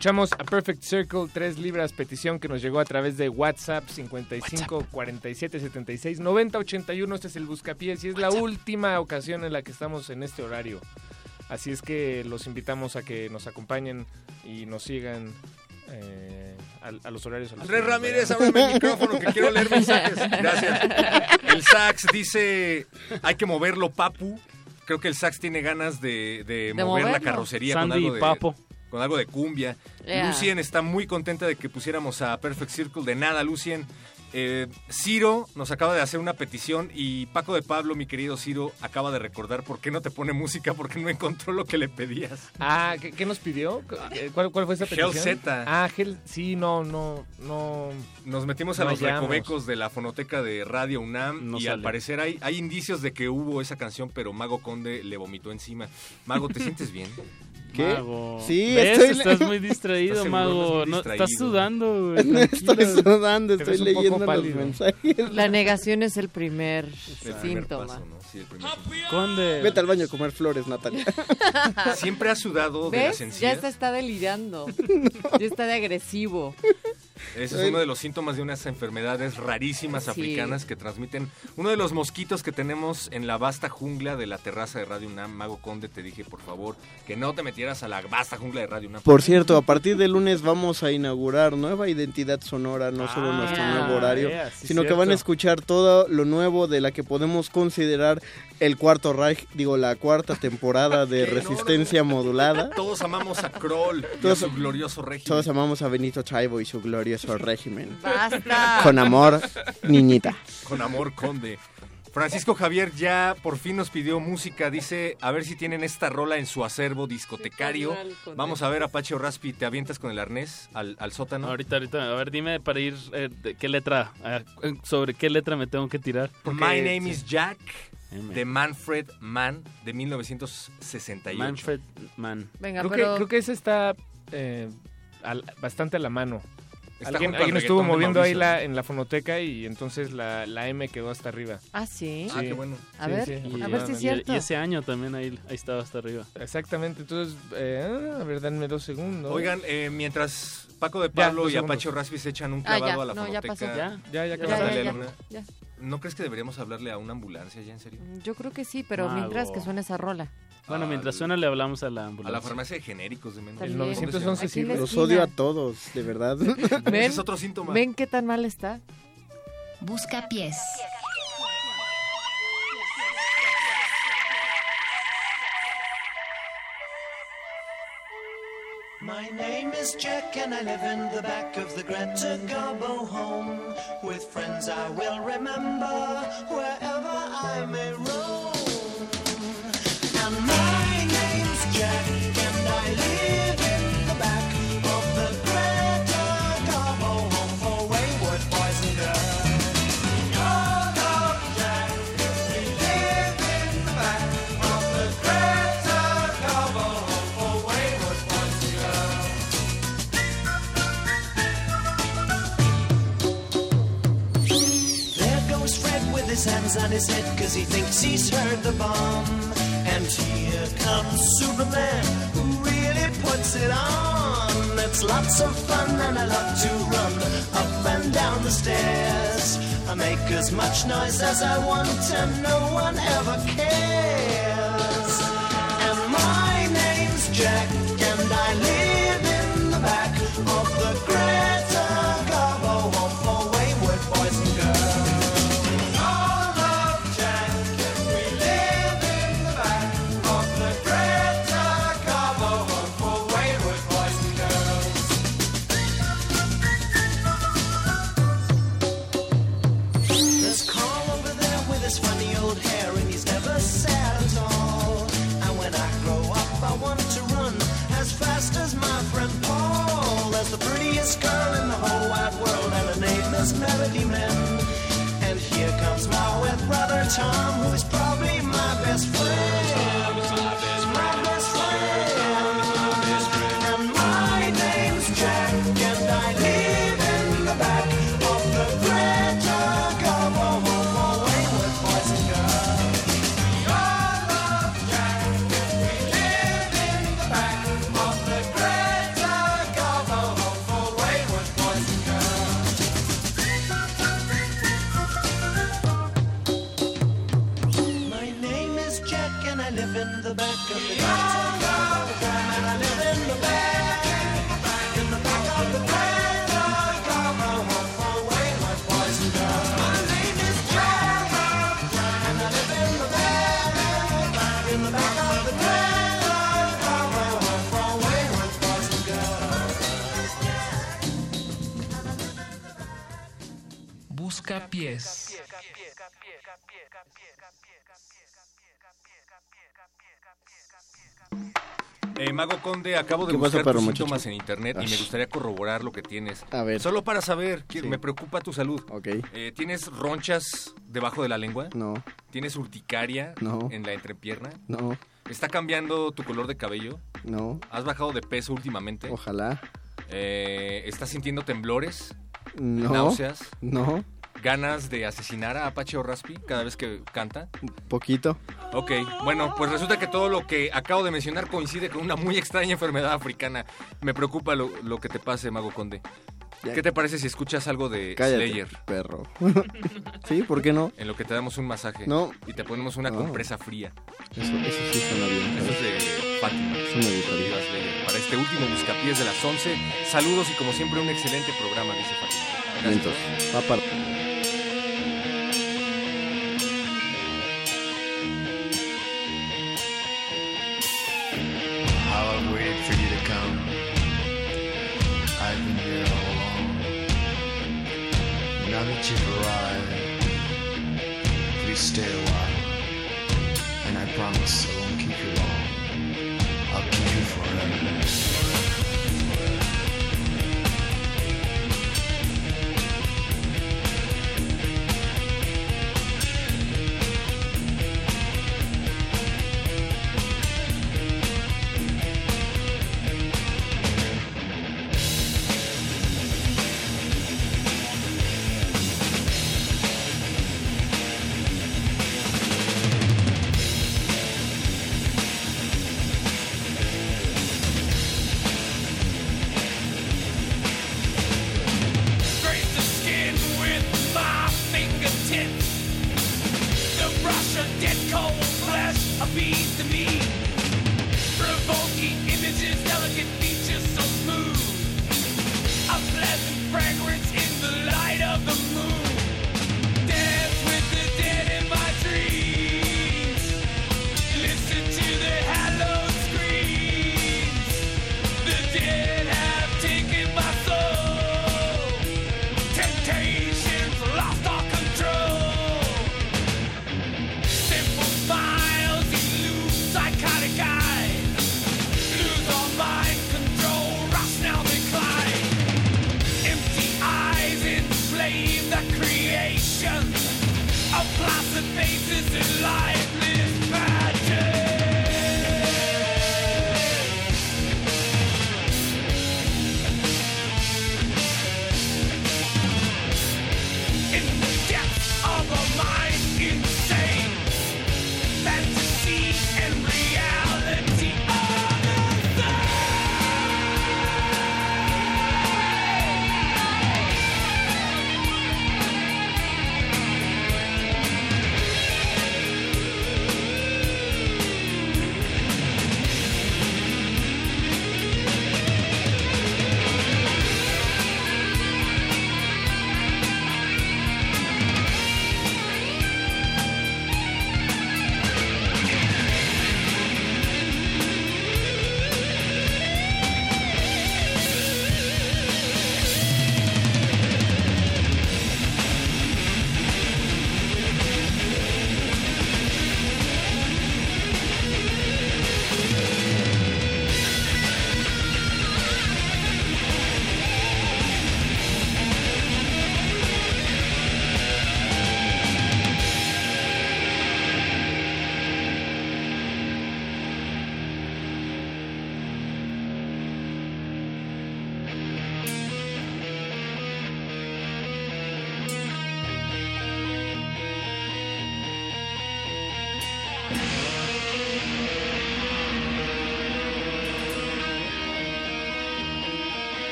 Escuchamos a Perfect Circle, 3 libras, petición que nos llegó a través de WhatsApp 55 47 76 90 81. Este es el Buscapiés y es la última ocasión en la que estamos en este horario. Así es que los invitamos a que nos acompañen y nos sigan eh, a los horarios. a los Andrés Ramírez, ábreme el micrófono que quiero leer mensajes. <laughs> Gracias. El Sax dice, hay que moverlo, Papu. Creo que el Sax tiene ganas de, de De mover la carrocería con Sandy algo y de Papo. Con algo de cumbia. Yeah. Lucien está muy contenta de que pusiéramos a Perfect Circle. De nada, Lucien. Eh, Ciro nos acaba de hacer una petición y Paco de Pablo, mi querido Ciro, acaba de recordar por qué no te pone música porque no encontró lo que le pedías. Ah, ¿qué, qué nos pidió? ¿Cuál, cuál fue esa Hell petición? Z. Ah, Hell, sí, no, no, no. Nos metimos a No los hallamos. recovecos de la fonoteca de Radio UNAM No y al parecer hay, hay indicios de que hubo esa canción, pero Mago Conde le vomitó encima. Mago, ¿te <laughs> sientes bien? ¿Qué? Mago. Sí, ¿Ves? estoy- Estás muy distraído, Estás Mago. No, estás sudando, güey. No <laughs> estoy sudando, estoy leyendo los mensajes. La negación es el primer El primer síntoma. paso, ¿no? Sí, el primer síntoma. Conde. Vete al baño a comer flores, Natalia. <laughs> Siempre has sudado de las ¿Ves? Ya encías. está, está delirando. <laughs> Ya está de agresivo. Ese es uno de los síntomas de unas enfermedades rarísimas Sí. africanas que transmiten uno de los mosquitos que tenemos en la vasta jungla de la terraza de Radio UNAM. Mago Conde, te dije, por favor, que no te metieras a la vasta jungla de Radio UNAM. Por cierto, a partir del lunes vamos a inaugurar nueva identidad sonora, no solo Ah, nuestro nuevo horario, yeah, sí, sino que van a escuchar todo lo nuevo de la que podemos considerar el cuarto Reich, digo, la cuarta temporada de <laughs> ¿Qué? No, no, Resistencia Modulada. Todos amamos a Kroll y a Todos- su glorioso régimen. Todos amamos a Benito Chaibo y su glorioso régimen. Basta. Con amor, niñita. Con amor, Conde. Francisco Javier ya por fin nos pidió música. Dice, a ver si tienen esta rola en su acervo discotecario. Vamos a ver, Apache o Raspi, ¿te avientas con el arnés al, al sótano? Ahorita, ahorita. A ver, dime para ir. eh, de ¿Qué letra? ah, ¿Sobre qué letra me tengo que tirar? My Name is Jack, de Manfred Mann, de 1968. Manfred Mann. Venga, Creo, pero que, creo que esa está eh, al- bastante a la mano. Alguien, estuvo moviendo ahí la, en la fonoteca y entonces la, la M quedó hasta arriba. Ah, sí. Ah, qué bueno. A Sí, ver, sí, a ver si es cierto. Y ese año también ahí, ahí estaba hasta arriba. Exactamente, entonces, eh, a ver, danme dos segundos. Oigan, eh, mientras Paco de Pablo y. Apache Raspi se echan un Ah, clavado ya, a la no, ya fonoteca. pasó. Ya. ya, ya, Ya, ya, ya, Luna. ya. ¿No crees que deberíamos hablarle a una ambulancia ya, en serio? Yo creo que sí, pero Mago. mientras que suene esa rola. Bueno, mientras suena le hablamos a la A ambulancia. la farmacia de genéricos de menos. El ¿Dónde se 911 llama? Aquí en la Los odio a todos, de verdad. <laughs> Ese ¿Ven? es otro síntoma. ¿Ven qué tan mal está? Busca pies. My name is Jack and I live in the back of the Greta Garbo home. With friends I will remember wherever I may roam. On his head cause he thinks he's heard the bomb. And here comes Superman who really puts it on. It's lots of fun and I love to run up and down the stairs. I make as much noise as I want and no one ever cares. And my name's Jack and I live in the back of the Greta prettiest girl in the whole wide world, and her name is Melody Men. And here comes my wet brother Tom, who is probably my best friend. Eh, Mago Conde, acabo de ¿Qué pasa, buscar perro tus muchacho? síntomas en internet y me gustaría corroborar lo que tienes. A ver. Solo para saber, que Sí. me preocupa tu salud. Ok. Eh, ¿Tienes ronchas debajo de la lengua? No, ¿Tienes urticaria No. en la entrepierna? no, ¿Está cambiando tu color de cabello? no. ¿Has bajado de peso últimamente? Ojalá. Eh, ¿Estás sintiendo temblores? No. ¿Náuseas? No. ¿Ganas de asesinar a Apache o Raspi cada vez que canta? Poquito. Ok, bueno, pues resulta que todo lo que acabo de mencionar coincide con una muy extraña enfermedad africana. Me preocupa lo, lo que te pase, Mago Conde. ¿Qué te parece si escuchas algo de Cállate, Slayer? perro. <laughs> sí, ¿por qué no? En lo que te damos un masaje. No. Y te ponemos una No. compresa fría. Eso, eso sí suena bien. Eso es de Fátima. Eso me gustaría. Para este último buscapiés de las 11. Saludos y como siempre un excelente programa, dice Fátima. Gracias. Vientos. Va para... stay a while. And I promise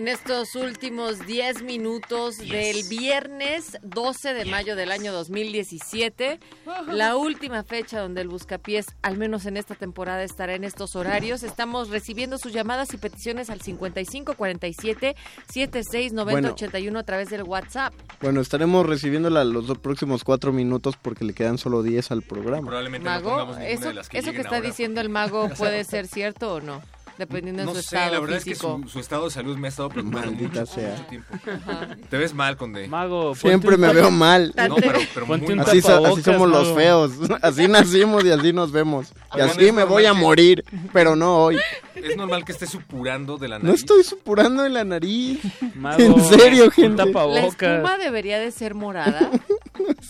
En estos últimos 10 minutos del viernes 12 de mayo del año 2017, la última fecha donde el Buscapiés, al menos en esta temporada, estará en estos horarios. Estamos recibiendo sus llamadas y peticiones al 5547 76 90 Bueno. 81 a través del WhatsApp. Bueno, estaremos recibiéndola los dos próximos cuatro minutos porque le quedan solo 10 al programa. Probablemente Mago, eso, eso que está diciendo el mago <laughs> puede ser cierto o no, dependiendo No de su sé, estado la verdad físico. es que su, su estado de salud me ha estado preocupando Maldita mucho, sea. mucho tiempo. Ajá. Te ves mal, Conde. Mago, Siempre me veo mal. No, pero, pero muy mal. Así, así somos los feos. <laughs> Así nacimos y así nos vemos. Y Oigan, así me voy a morir, pero no hoy. Es normal que estés supurando de la No nariz. estoy supurando en la nariz. Mago, en serio, gente. La espuma debería de ser morada.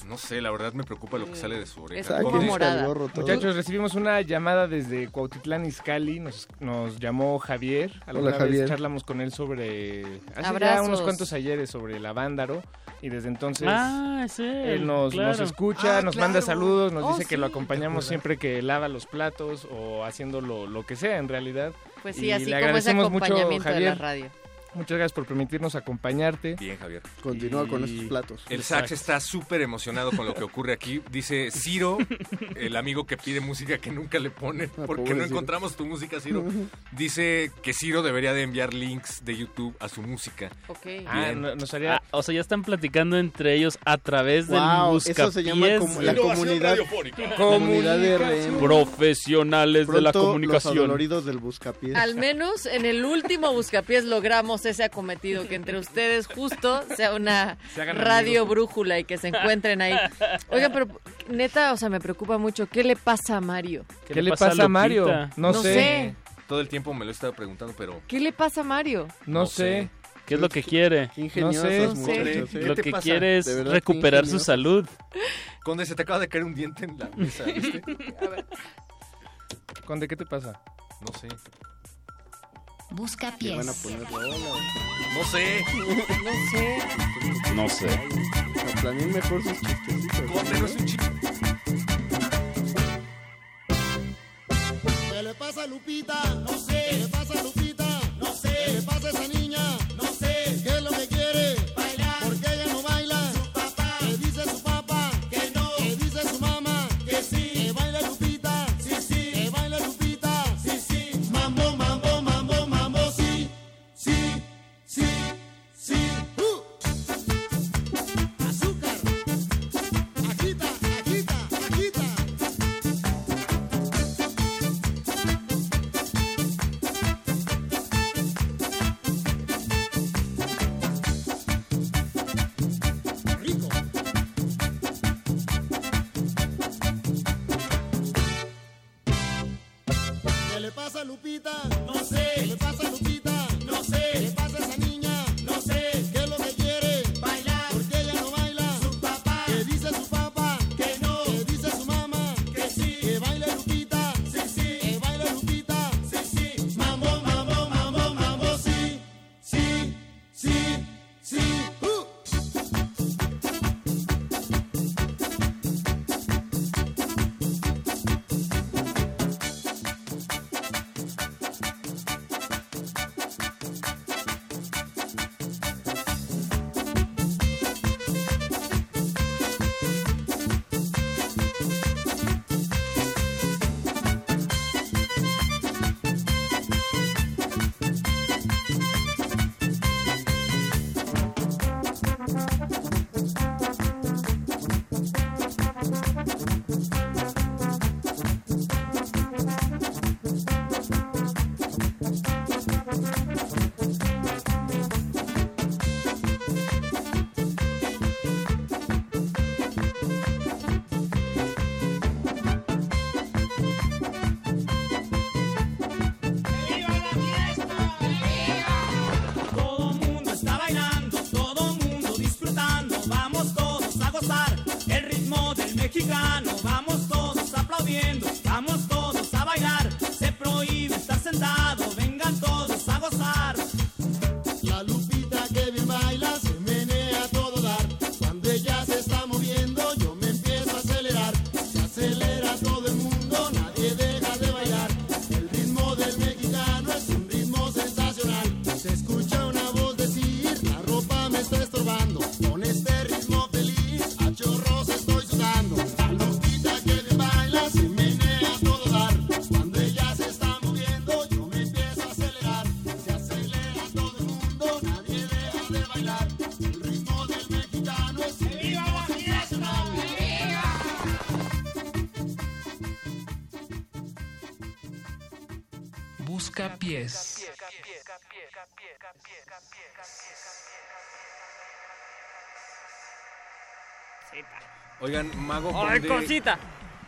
No sé, la verdad me preocupa lo que sale de su oreja. Es como morada. Muchachos, recibimos una llamada desde Cuautitlán Izcalli. Nos, nos llamó Javier. Alguna Hola, vez Javier. charlamos con él sobre. Hace ya Abrazos. unos cuantos ayeres sobre el Avándaro. Y desde entonces. Ah, es él, nos, claro. nos escucha, Ah, nos claro. manda saludos, nos Oh, dice que lo sí. acompañamos siempre que lava los platos o haciendo lo, lo que sea en realidad. Pues sí, Y así le como ese agradecemos mucho, acompañamiento de la Javier. radio. Muchas gracias por permitirnos acompañarte. Bien, Javier. Continúa con esos platos. El sax está súper emocionado con lo que ocurre aquí. Dice Ciro, el amigo que pide música que nunca le pone, Ah, porque no Ciro. encontramos tu música, Ciro. Dice que Ciro debería de enviar links de YouTube a su música. Ok. Ah, no- nos haría. Ah, o sea, ya están platicando entre ellos a través del Wow, buscapiés. eso se llama como la comunidad, comunidad de RM. Profesionales de la Los comunicación. adoloridos del buscapiés. Al menos en el último Buscapiés logramos ese acometido, que entre ustedes justo sea una Se radio amigos. brújula y que se encuentren ahí. Oigan, pero neta, o sea, me preocupa mucho. ¿Qué le pasa a Mario? ¿Qué, le pasa a Mario? No, No sé. sé. Todo el tiempo me lo he estado preguntando, pero ¿Qué le pasa a Mario? No, No sé. sé. ¿Qué es lo que quiere? Qué ingeniosos No sé. muchachos. Lo que pasa? quiere es verdad, recuperar su salud. Conde, se te acaba de caer un diente en la mesa, ¿viste? Conde, ¿qué te pasa? No sé. Busca Que van a pies. poner. No sé. No sé. No sé. Aplaneen mejor sus chistecitos. Un. ¿Qué le pasa a Lupita? No sé. ¿Qué le pasa a Lupita? No sé. ¿Qué le pasa a esa niña? Oigan, Mago ¡Ay, Conde, cosita!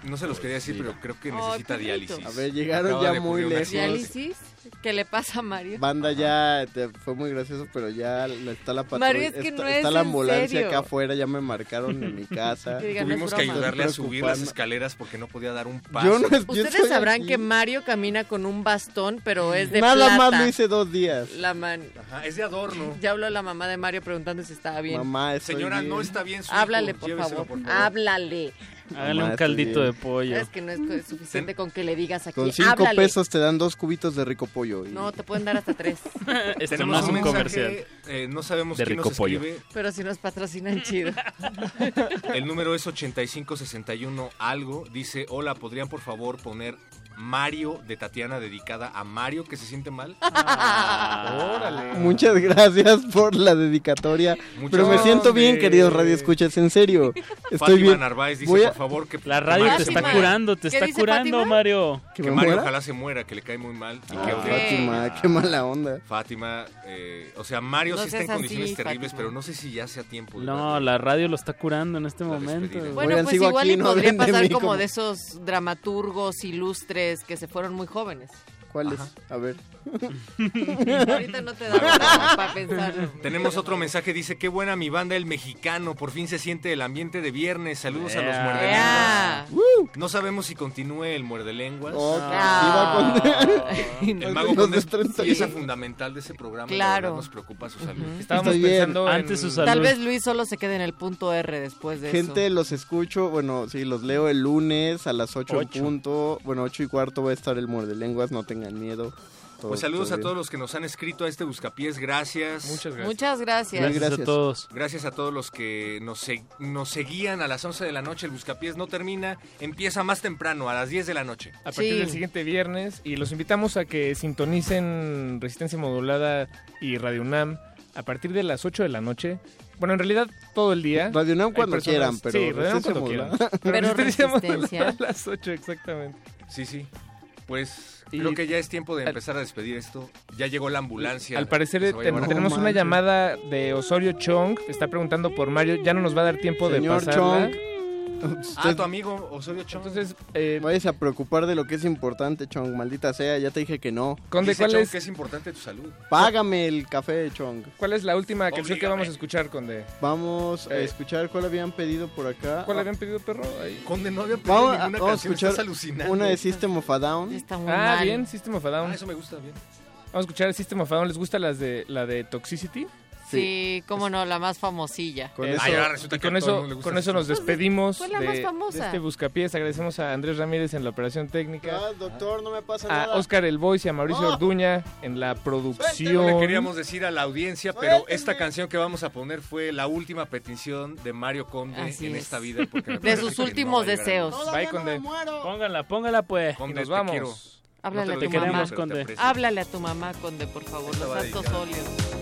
No se los quería decir, pero creo que Ay, necesita perrito. diálisis. A ver, llegaron Acaba ya de muy ocurrir un lejos. accidente. ¿Diálisis? ¿Qué le pasa a Mario? Banda ya te- fue muy gracioso, pero ya está la patrulla. Mario, es que está, no está es la en ambulancia serio. acá afuera, ya me marcaron en mi casa. <laughs> Que digan, no es Tuvimos que ayudarle a subir las escaleras porque no podía dar un paso. Yo no es- yo Ustedes sabrán aquí. que Mario camina con un bastón, pero es de Nada plata. más lo hice dos días. La man... Ajá, es de adorno. Ya habló la mamá de Mario preguntando si estaba bien. Mamá, Señora, bien. no está bien su hijo, Háblale, por favor. por favor. Háblale. Hágale un caldito bien. de pollo. Es que no es suficiente con que le digas aquí. Con cinco Háblale. pesos te dan dos cubitos de rico pollo. y- No, te pueden dar hasta tres. <laughs> Esto Tenemos no es un un mensaje, comercial. eh, no sabemos De quién rico nos pollo. escribe. Pero si nos patrocinan chido. El número es 8561 algo. Dice, hola, ¿podrían por favor poner Mario de Tatiana dedicada a Mario que se siente mal? <laughs> Órale. Muchas gracias por la dedicatoria. Muchas pero me gracias. siento bien, queridos radioescuchas, en serio. Estoy Fátima bien. Narváez dice, Voy a- por favor, que La radio Mario te está muera. curando, te ¿Qué está curando, Fátima? Mario. ¿Que Mario muera? ojalá se muera, que le cae muy mal. Y Ah, que. Fátima, qué mala onda. Fátima, eh, o sea, Mario No sí está en condiciones así, terribles, Fátima. pero no sé si ya sea tiempo. de No, la radio lo está curando en este La momento. despedida. Bueno, Oigan, pues sigo igual aquí, y no podría pasar como- de esos dramaturgos ilustres que se fueron muy jóvenes. ¿Cuáles? A ver. <laughs> Ahorita no te da para, para pensar. Tenemos otro mensaje, dice, qué buena mi banda El Mexicano, por fin se siente el ambiente de viernes, saludos a los muerdelenguas. Ya. No sabemos si continúe el muerdelenguas. Oh, Ah. sí con- <laughs> El mago 30 pieza fundamental de ese programa, Claro. nos preocupa su salud. Estábamos Estoy bien. pensando en... Antes su salud. Tal vez Luis solo se quede en el punto R después de Gente, eso. los escucho, bueno, sí, los leo el lunes a las 8 en Ocho. punto. Bueno, 8 y cuarto va a estar el muerde lenguas, no tengan miedo. Todo- Pues saludos todo a bien. todos los que nos han escrito a este Buscapiés, gracias. Muchas gracias. Muchas gracias. Gracias, Gracias. a todos. Gracias a todos los que nos, se- nos seguían a las 11 de la noche. El Buscapiés no termina, empieza más temprano, a las 10 de la noche. a partir Sí. del siguiente viernes y los invitamos a que sintonicen Resistencia Modulada y Radio UNAM a partir de las 8 de la noche. Bueno, en realidad todo el día. Radio UNAM cuando personas- quieran, pero Sí, Radio UNAM cuando quieran. Pero, Pero Resistencia Resistencia. Modulada a las 8 exactamente. Sí, sí. Pues Y- creo que ya es tiempo de al- empezar a despedir esto. Ya llegó la ambulancia. Al parecer tenemos una llamada de Osorio Chong, está preguntando por Mario, ya no nos va a dar tiempo Señor de pasarla. Chong, Ah, usted tu amigo Osorio Chong. Entonces, eh, váyase a preocupar de lo que es importante, Chong, maldita sea, ya te dije que no. Conde, Dice ¿cuál Chong es, que es importante tu salud. Págame el café, Chong. ¿cuál es la última canción que vamos a escuchar, Conde? Vamos a Eh. escuchar cuál habían pedido por acá. ¿Cuál habían pedido, perro? Ahí. Conde, no había pedido Vamos, a- ninguna vamos a escuchar estás alucinando. una de System of a Down. Está muy Ah, mal. bien, System of a Down. Ah, eso me gusta bien. Vamos a escuchar el System of a Down. ¿Les gusta las de, la de Toxicity? Sí, cómo no, la más famosilla. Con Eso, eso, ya resulta y que con a todo el eso, mundo le gusta con eso nos despedimos Fue la de, más famosa. de este Buscapiés. Agradecemos a Andrés Ramírez en la operación técnica, Ah, doctor, no me pasa a nada. Oscar El Voice y a Mauricio Oh. Orduña en la producción. que queríamos decir a la audiencia, pero esta canción que vamos a poner fue la última petición de Mario Conde Así en es. esta vida. porque me De parece sus que no últimos va a llegar. deseos. Bye, Todavía no Conde. muero. Póngala, póngala pues. Conde, Y nos te vamos. quiero. Háblale No a tu mamá. Conde. Háblale a tu mamá, Conde, por favor. Esta Los va actos dedicada. óleos.